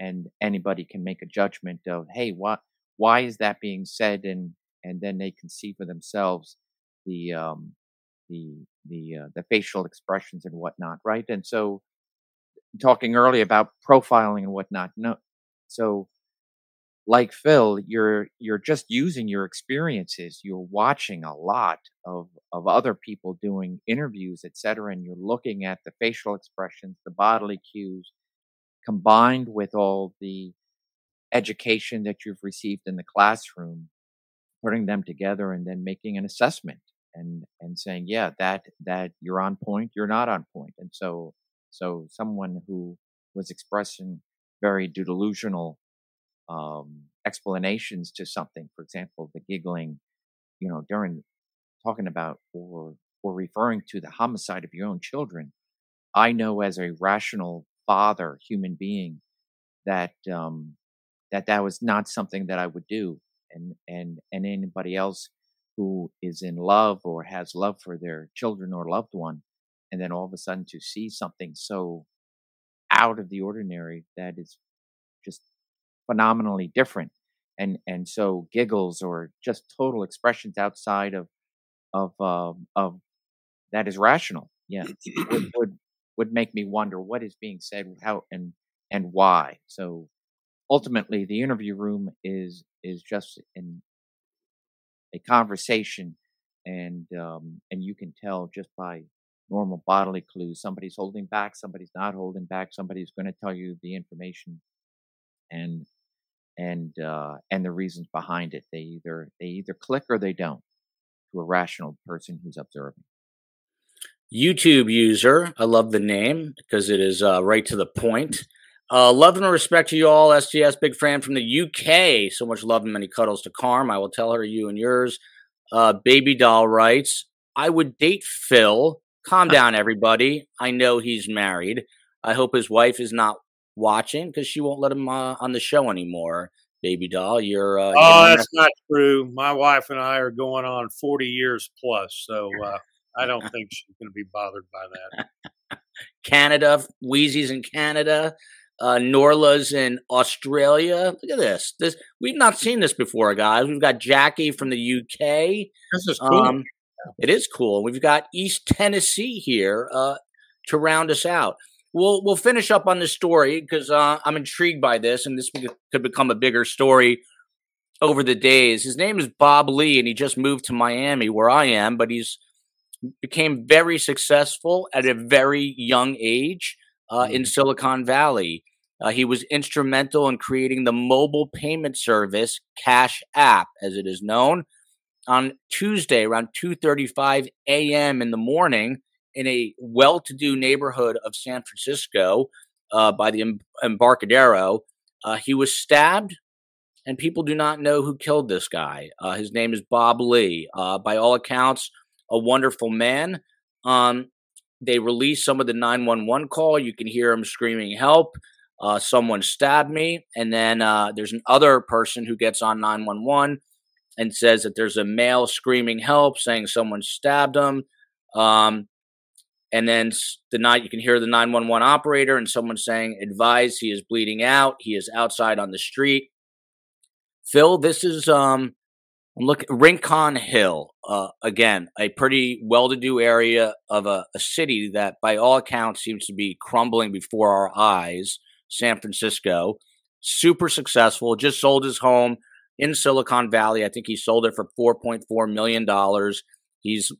and anybody can make a judgment of hey, what why is that being said, and and then they can see for themselves the um the the uh, the facial expressions and whatnot, right? And so talking earlier about profiling and whatnot, no, so like Fil, you're you're just using your experiences. You're watching a lot of of other people doing interviews, etc., and you're looking at the facial expressions, the bodily cues, combined with all the education that you've received in the classroom, putting them together, and then making an assessment and and saying, yeah, that that you're on point, you're not on point, and so so someone who was expressing very delusional um, explanations to something. For example, the giggling, you know, during talking about or or referring to the homicide of your own children. I know as a rational father, human being, that um, that that was not something that I would do, and and and anybody else who is in love or has love for their children or loved one, and then all of a sudden to see something so out of the ordinary that is just phenomenally different and and so giggles or just total expressions outside of of uh, of that is rational yeah would, <clears throat> would would make me wonder what is being said how and and why. So ultimately the interview room is is just in a conversation and um and you can tell just by normal bodily clues. Somebody's holding back somebody's not holding back somebody's going to tell you the information and and uh, and the reasons behind it. They either they either click or they don't to a rational person who's observing. YouTube user, I love the name because it is uh, right to the point. Uh, love and respect to you all, STS big fan from the UK. So much love and many cuddles to Carm. I will tell her you and yours. Uh, Baby doll writes, I would date Fil. Calm <laughs> down, everybody. I know he's married. I hope his wife is not watching because she won't let him uh, on the show anymore. Baby doll, you're. Uh, oh, you're that's not true. My wife and I are going on forty years plus, so uh, I don't <laughs> think she's going to be bothered by that. Canada, Wheezy's in Canada. Uh, Norla's in Australia. Look at this. This we've not seen this before, guys. We've got Jackie from the UK. This is cool. Um, it is cool. We've got East Tennessee here uh, to round us out we'll we'll finish up on this story because uh, I'm intrigued by this, and this could become a bigger story over the days. His name is Bob Lee, and he just moved to Miami, where I am, but he's became very successful at a very young age uh, mm-hmm. in Silicon Valley. Uh, he was instrumental in creating the mobile payment service Cash App, as it is known. On Tuesday, around 2:35 a.m. in the morning, in a well-to-do neighborhood of San Francisco uh, by the Embarcadero. Uh, he was stabbed, and people do not know who killed this guy. Uh, his name is Bob Lee. Uh, by all accounts, a wonderful man. Um, they released some of the 911 call. You can hear him screaming, "Help!" Uh, someone stabbed me, and then uh, there's another person who gets on 911 and says that there's a male screaming help, saying someone stabbed him. Um, and then the night you can hear the 911 operator and someone saying, advise he is bleeding out. He is outside on the street. Fil, this is um look Rincon Hill. Uh, again, a pretty well-to-do area of a, a city that by all accounts seems to be crumbling before our eyes. San Francisco. Super successful. Just sold his home in Silicon Valley. I think he sold it for $4.4 million. He's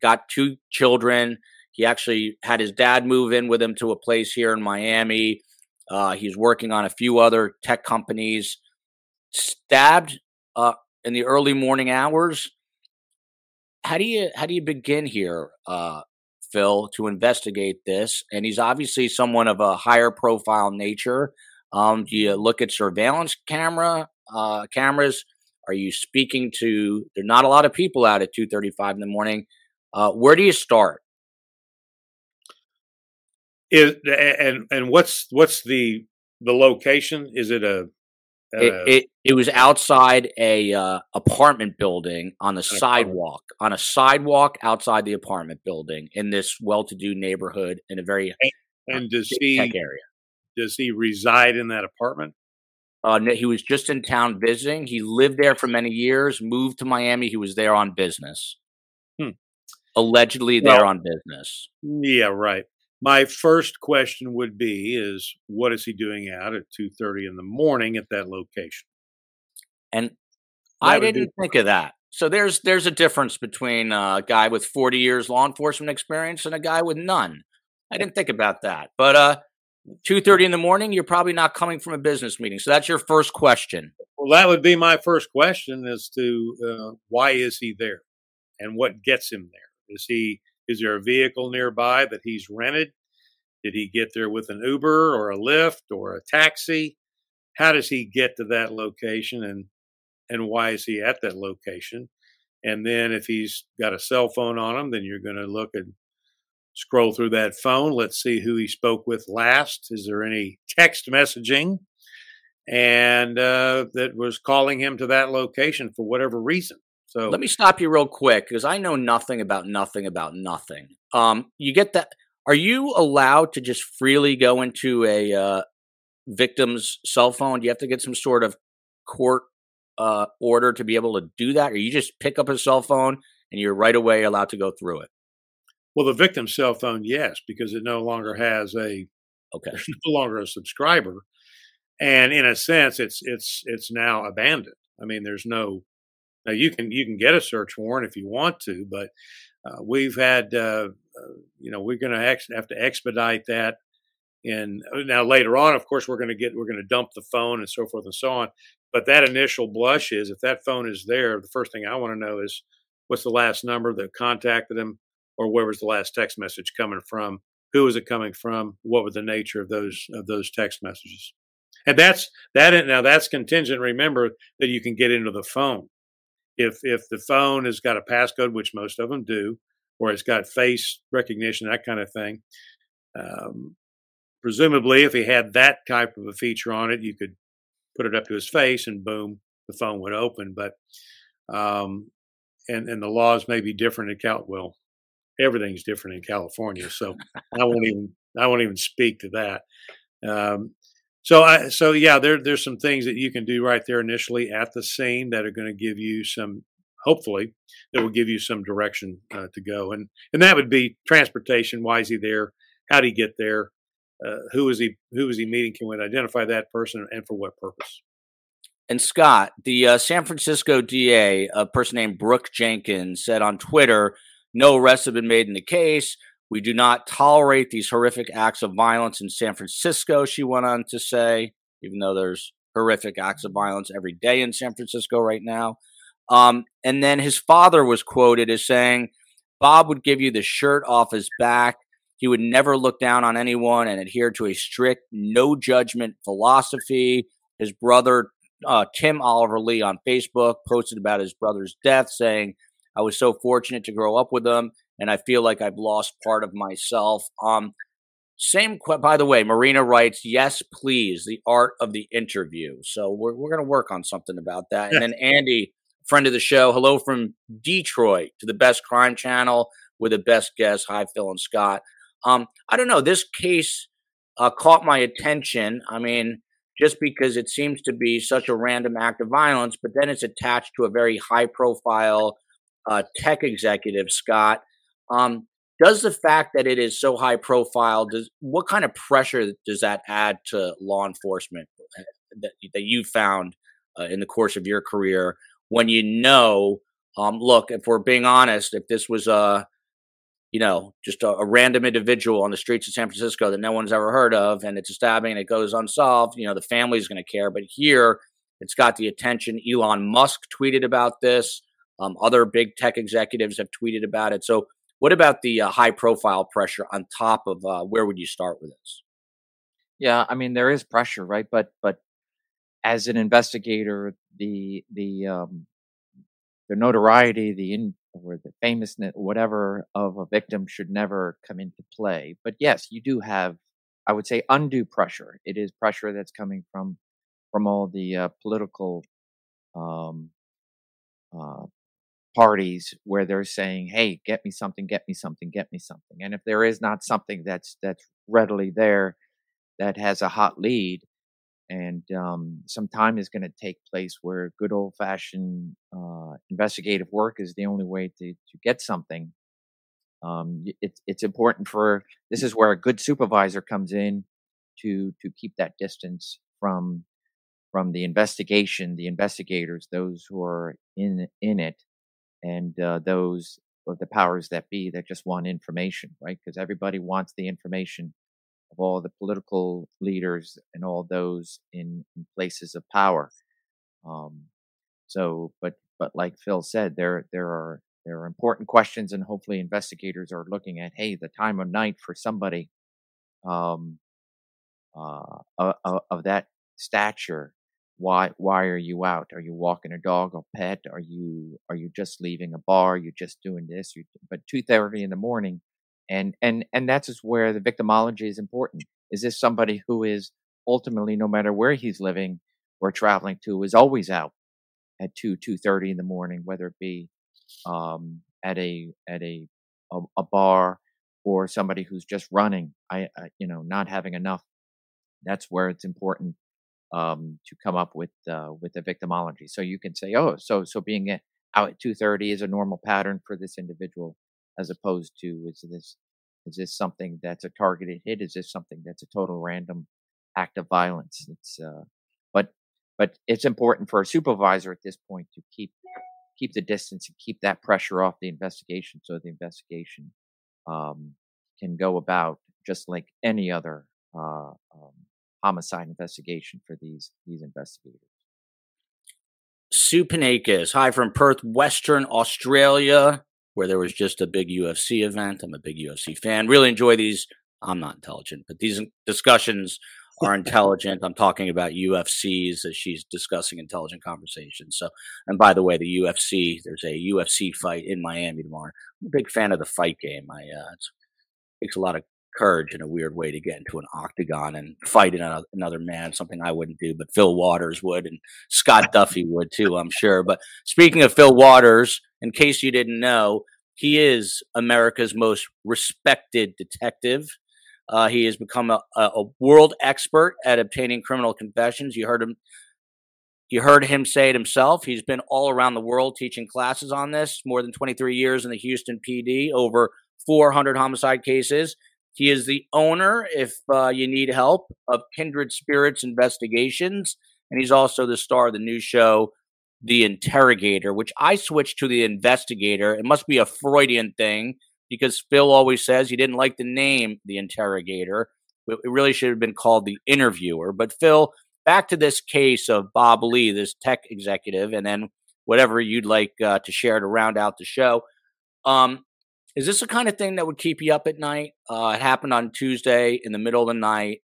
got two children. He actually had his dad move in with him to a place here in Miami. Uh, he's working on a few other tech companies. Stabbed uh, in the early morning hours. How do you how do you begin here, uh, Fil, to investigate this? And he's obviously someone of a higher profile nature. Um, do you look at surveillance camera uh, cameras? Are you speaking to? There's not a lot of people out at two thirty five in the morning. Uh, where do you start? Is and and what's what's the the location? Is it a? It, uh, it it was outside a uh, apartment building on the sidewalk on a sidewalk outside the apartment building in this well-to-do neighborhood in a very and does tech he area. does he reside in that apartment? Uh, no, he was just in town visiting. He lived there for many years. Moved to Miami. He was there on business. Hmm. Allegedly Well- there on business. Yeah, right. My first question would be: Is what is he doing out at two thirty in the morning at that location? And That I didn't think of that. So there's there's a difference between a guy with 40 years law enforcement experience and a guy with none. I didn't think about that. But uh 2:30 in the morning, you're probably not coming from a business meeting. So that's your first question. Well, that would be my first question: as to uh, why is he there, and what gets him there? Is he is there a vehicle nearby that he's rented? Did he get there with an Uber or a Lyft or a taxi? How does he get to that location, and and why is he at that location? And then if he's got a cell phone on him, then you're going to look and scroll through that phone. Let's see who he spoke with last. Is there any text messaging? And uh, that was calling him to that location for whatever reason. So Let me stop you real quick because I know nothing about nothing about nothing. Um, you get that? Are you allowed to just freely go into a uh, victim's cell phone? Do you have to get some sort of court uh, order to be able to do that, or you just pick up a cell phone and you're right away allowed to go through it? well, the victim's cell phone, yes, because it no longer has a <laughs> Okay. no longer a subscriber, and in a sense, it's it's it's now abandoned. I mean, there's no now you can you can get a search warrant if you want to, but uh, we've had uh, uh, you know we're going to ex- have to expedite that. And now later on, of course, we're going to get we're going to dump the phone and so forth and so on. But that initial blush is if that phone is there, the first thing I want to know is what's the last number that contacted them, or where was the last text message coming from? Who was it coming from? What was the nature of those of those text messages? And that's that. Now that's contingent. Remember that you can get into the phone. If if the phone has got a passcode, which most of them do, or it's got face recognition, that kind of thing. Um, presumably, if he had that type of a feature on it, you could put it up to his face, and boom, the phone would open. But um, and and the laws may be different in Cal. Well, everything's different in California, so I won't even I won't even speak to that. Um, so I so yeah, there there's some things that you can do right there initially at the scene that are going to give you some hopefully that will give you some direction uh, to go and and that would be transportation. Why is he there? How did he get there? Uh, who is he? Who is he meeting? Can we identify that person and for what purpose? And Scott, the uh, San Francisco DA, a person named Brooke Jenkins, said on Twitter, no arrests have been made in the case. We do not tolerate these horrific acts of violence in San Francisco, she went on to say, even though there's horrific acts of violence every day in San Francisco right now. Um, and then his father was quoted as saying, Bob would give you the shirt off his back. He would never look down on anyone and adhere to a strict no judgment philosophy. His brother, uh, Tim Oliver Lee, on Facebook posted about his brother's death, saying, I was so fortunate to grow up with him, and I feel like I've lost part of myself. Um, same, que- by the way, Marina writes, yes, please, the art of the interview. So we're, we're going to work on something about that. And <laughs> then Andy, friend of the show, hello from Detroit to the best crime channel with the best guest. Hi, Fil and Scott. Um, I don't know. This case uh, caught my attention. I mean, just because it seems to be such a random act of violence, but then it's attached to a very high profile uh, tech executive, Scott. Um, does the fact that it is so high profile, does what kind of pressure does that add to law enforcement uh, that, that you found uh, in the course of your career when you know, um, look, if we're being honest, if this was a you know, just a, a, random individual on the streets of San Francisco that no one's ever heard of, and it's a stabbing and it goes unsolved, you know, the family's going to care. But here, it's got the attention. Elon Musk tweeted about this. Um, other big tech executives have tweeted about it. So, what about the uh, high profile pressure on top of uh, where would you start with this? Yeah, I mean there is pressure, right? But but as an investigator, the the um, the notoriety, the in, or the famousness, whatever of a victim should never come into play. But yes, you do have, I would say, undue pressure. It is pressure that's coming from from all the uh, political um, uh, parties where they're saying, "Hey, get me something, get me something, get me something." And if there is not something that's that's readily there that has a hot lead, and um, some time is going to take place where good old fashioned uh, investigative work is the only way to to get something. Um, it's it's important for this is where a good supervisor comes in to to keep that distance from from the investigation, the investigators, those who are in in it, and uh, those of the powers that be that just want information, right? Because everybody wants the information of all the political leaders and all those in, in places of power. Um, so, but but like Fil said, there there are there are important questions, and hopefully investigators are looking at, hey, the time of night for somebody um, uh, of, of that stature why why are you out? Are you walking a dog or pet? Are you are you just leaving a bar? You're just doing this? You but 2:30 in the morning and and and that's just where the victimology is important. Is this somebody who is ultimately no matter where he's living or traveling to is always out at 2 2:30 in the morning whether it be um at a at a a, a bar or somebody who's just running? I, I you know not having enough. That's where it's important um, to come up with uh, with the victimology. So you can say, oh, so so being out at two thirty is a normal pattern for this individual, as opposed to is this is this something that's a targeted hit? Is this something that's a total random act of violence? It's uh, but but it's important for a supervisor at this point to keep keep the distance and keep that pressure off the investigation, so the investigation um, can go about just like any other uh, um, homicide investigation for these these investigators. Sue Panakis, hi from Perth, Western Australia, where there was just a big UFC event. I'm a big UFC fan. Really enjoy these. I'm not intelligent, but these discussions are intelligent. I'm talking about UFCs as she's discussing intelligent conversations. So, and by the way, the UFC, there's a UFC fight in Miami tomorrow. I'm a big fan of the fight game. I, uh, it takes a lot of courage in a weird way to get into an octagon and fight another man, something I wouldn't do, but Fil Waters would, and Scott Duffey would too, I'm sure. But speaking of Fil Waters, in case you didn't know, he is America's most respected detective. Uh, he has become a, a world expert at obtaining criminal confessions. You heard him. You heard him say it himself. He's been all around the world teaching classes on this. More than 23 years in the Houston PD, over 400 homicide cases. He is the owner, if uh, you need help, of Kindred Spirits Investigations. And he's also the star of the new show, The Interrogator, which I switched to The Investigator. It must be a Freudian thing because Fil always says he didn't like the name The Interrogator. It really should have been called The Interviewer. But Fil, back to this case of Bob Lee, this tech executive, and then whatever you'd like uh, to share to round out the show. Um, is this the kind of thing that would keep you up at night? Uh, it happened on Tuesday in the middle of the night.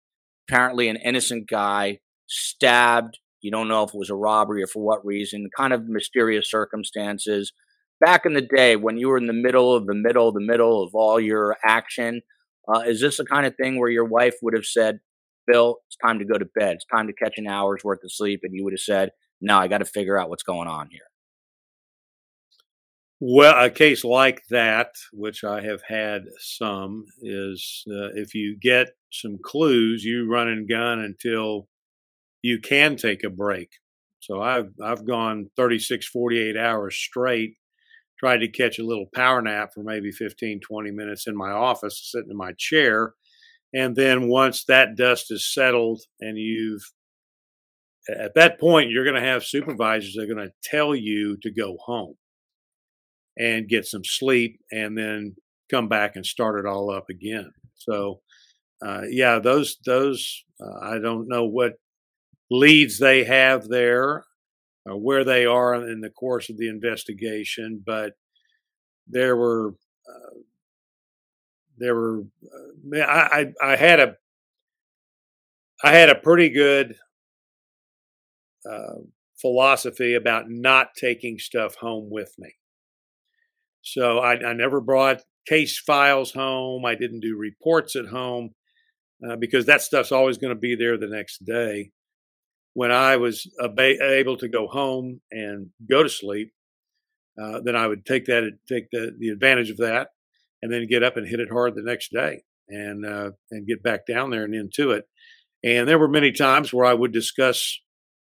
Apparently, an innocent guy stabbed. You don't know if it was a robbery or for what reason. Kind of mysterious circumstances. Back in the day, when you were in the middle of the middle, of the middle of all your action, uh, is this the kind of thing where your wife would have said, "Bill, it's time to go to bed. It's time to catch an hour's worth of sleep," and you would have said, "No, I got to figure out what's going on here." Well, a case like that, which I have had some, is uh, if you get some clues, you run and gun until you can take a break. So I've I've gone 36, 48 hours straight, tried to catch a little power nap for maybe 15, 20 minutes in my office, sitting in my chair. And then once that dust is settled and you've at that point, you're going to have supervisors that are going to tell you to go home and get some sleep and then come back and start it all up again. So, uh, yeah, those those uh, I don't know what leads they have there, or where they are in the course of the investigation, but there were uh, there were uh, I, I I had a I had a pretty good uh, philosophy about not taking stuff home with me So I, I never brought case files home. I didn't do reports at home uh, because that stuff's always going to be there the next day. When I was able to go home and go to sleep, uh, then I would take that take the, the advantage of that, and then get up and hit it hard the next day, and uh, and get back down there and into it. And there were many times where I would discuss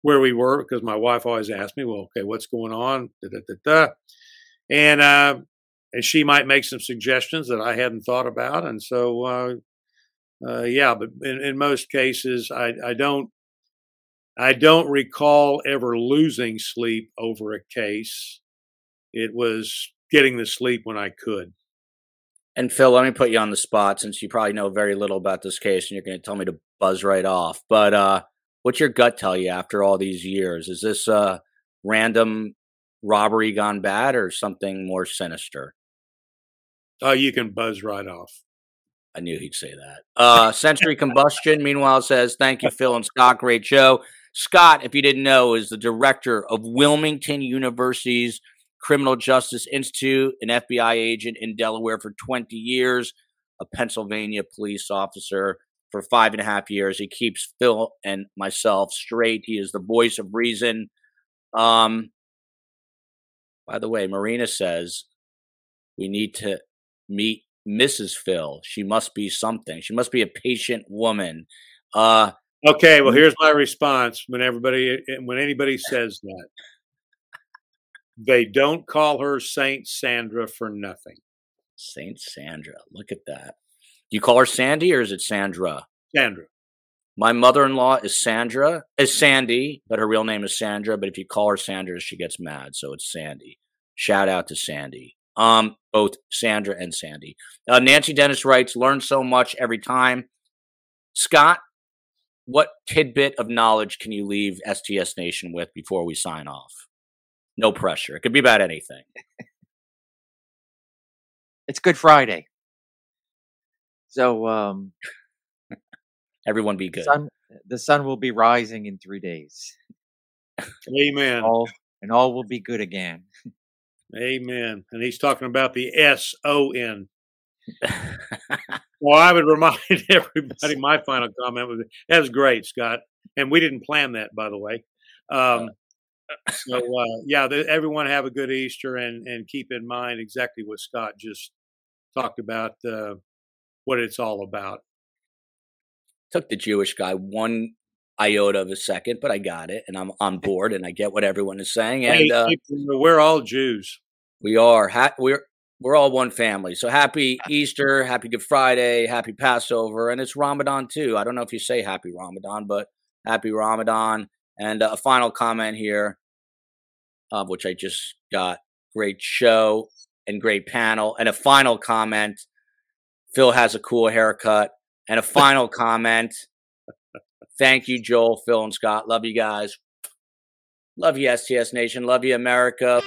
where we were because my wife always asked me, "Well, okay, what's going on?" Da, da, da, and uh, and she might make some suggestions that I hadn't thought about, and so uh, uh, yeah. But in, in most cases, I, I don't I don't recall ever losing sleep over a case. It was getting the sleep when I could. And Fil, let me put you on the spot since you probably know very little about this case and you're going to tell me to buzz right off. But uh, what's your gut tell you after all these years? Is this a random robbery gone bad or something more sinister? Oh, you can buzz right off. I knew he'd say that. Uh, Century Combustion, meanwhile, says, Thank you, Fil and Scott. Great show. Scott, if you didn't know, is the director of Wilmington University's Criminal Justice Institute, an FBI agent in Delaware for 20 years, a Pennsylvania police officer for five and a half years. He keeps Fil and myself straight. He is the voice of reason. Um, by the way, Marina says we need to meet Mrs. Fil. She must be something. She must be a patient woman. Uh, okay, well, here's my response when everybody, when anybody says that. They don't call her Saint Sandra for nothing. Saint Sandra. Look at that. Do you call her Sandy or is it Sandra? Sandra. My mother-in-law is Sandra, is Sandy, but her real name is Sandra. But if you call her Sandra, she gets mad, so it's Sandy. Shout out to Sandy. Um, both Sandra and Sandy. Uh, Nancy Dennis writes, "Learn so much every time." Scott, what tidbit of knowledge can you leave STS Nation with before we sign off? No pressure. It could be about anything. <laughs> it's Good Friday. So um everyone be good. The sun, the sun will be rising in 3 days. Amen. All, and all will be good again. Amen. And he's talking about the S O N. <laughs> well, I would remind <laughs> everybody my final comment was that was great, Scott. And we didn't plan that, by the way. Um, so uh, yeah, the, everyone have a good Easter and and keep in mind exactly what Scott just talked about, uh, what it's all about. Took the Jewish guy one iota of a second, but I got it, and I'm on <laughs> board, and I get what everyone is saying. And uh, we're all Jews. We are. Ha- we're we're all one family. So happy <laughs> Easter, happy Good Friday, happy Passover, and it's Ramadan too. I don't know if you say happy Ramadan, but happy Ramadan. And uh, a final comment here, uh, which I just got. Great show and great panel. And a final comment Fil has a cool haircut. And a final comment. Thank you, Joel, Fil, and Scott. Love you guys. Love you, STS Nation. Love you, America.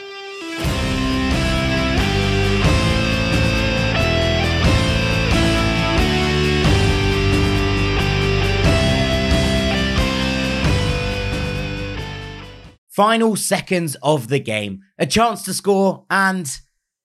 Final seconds of the game, a chance to score, and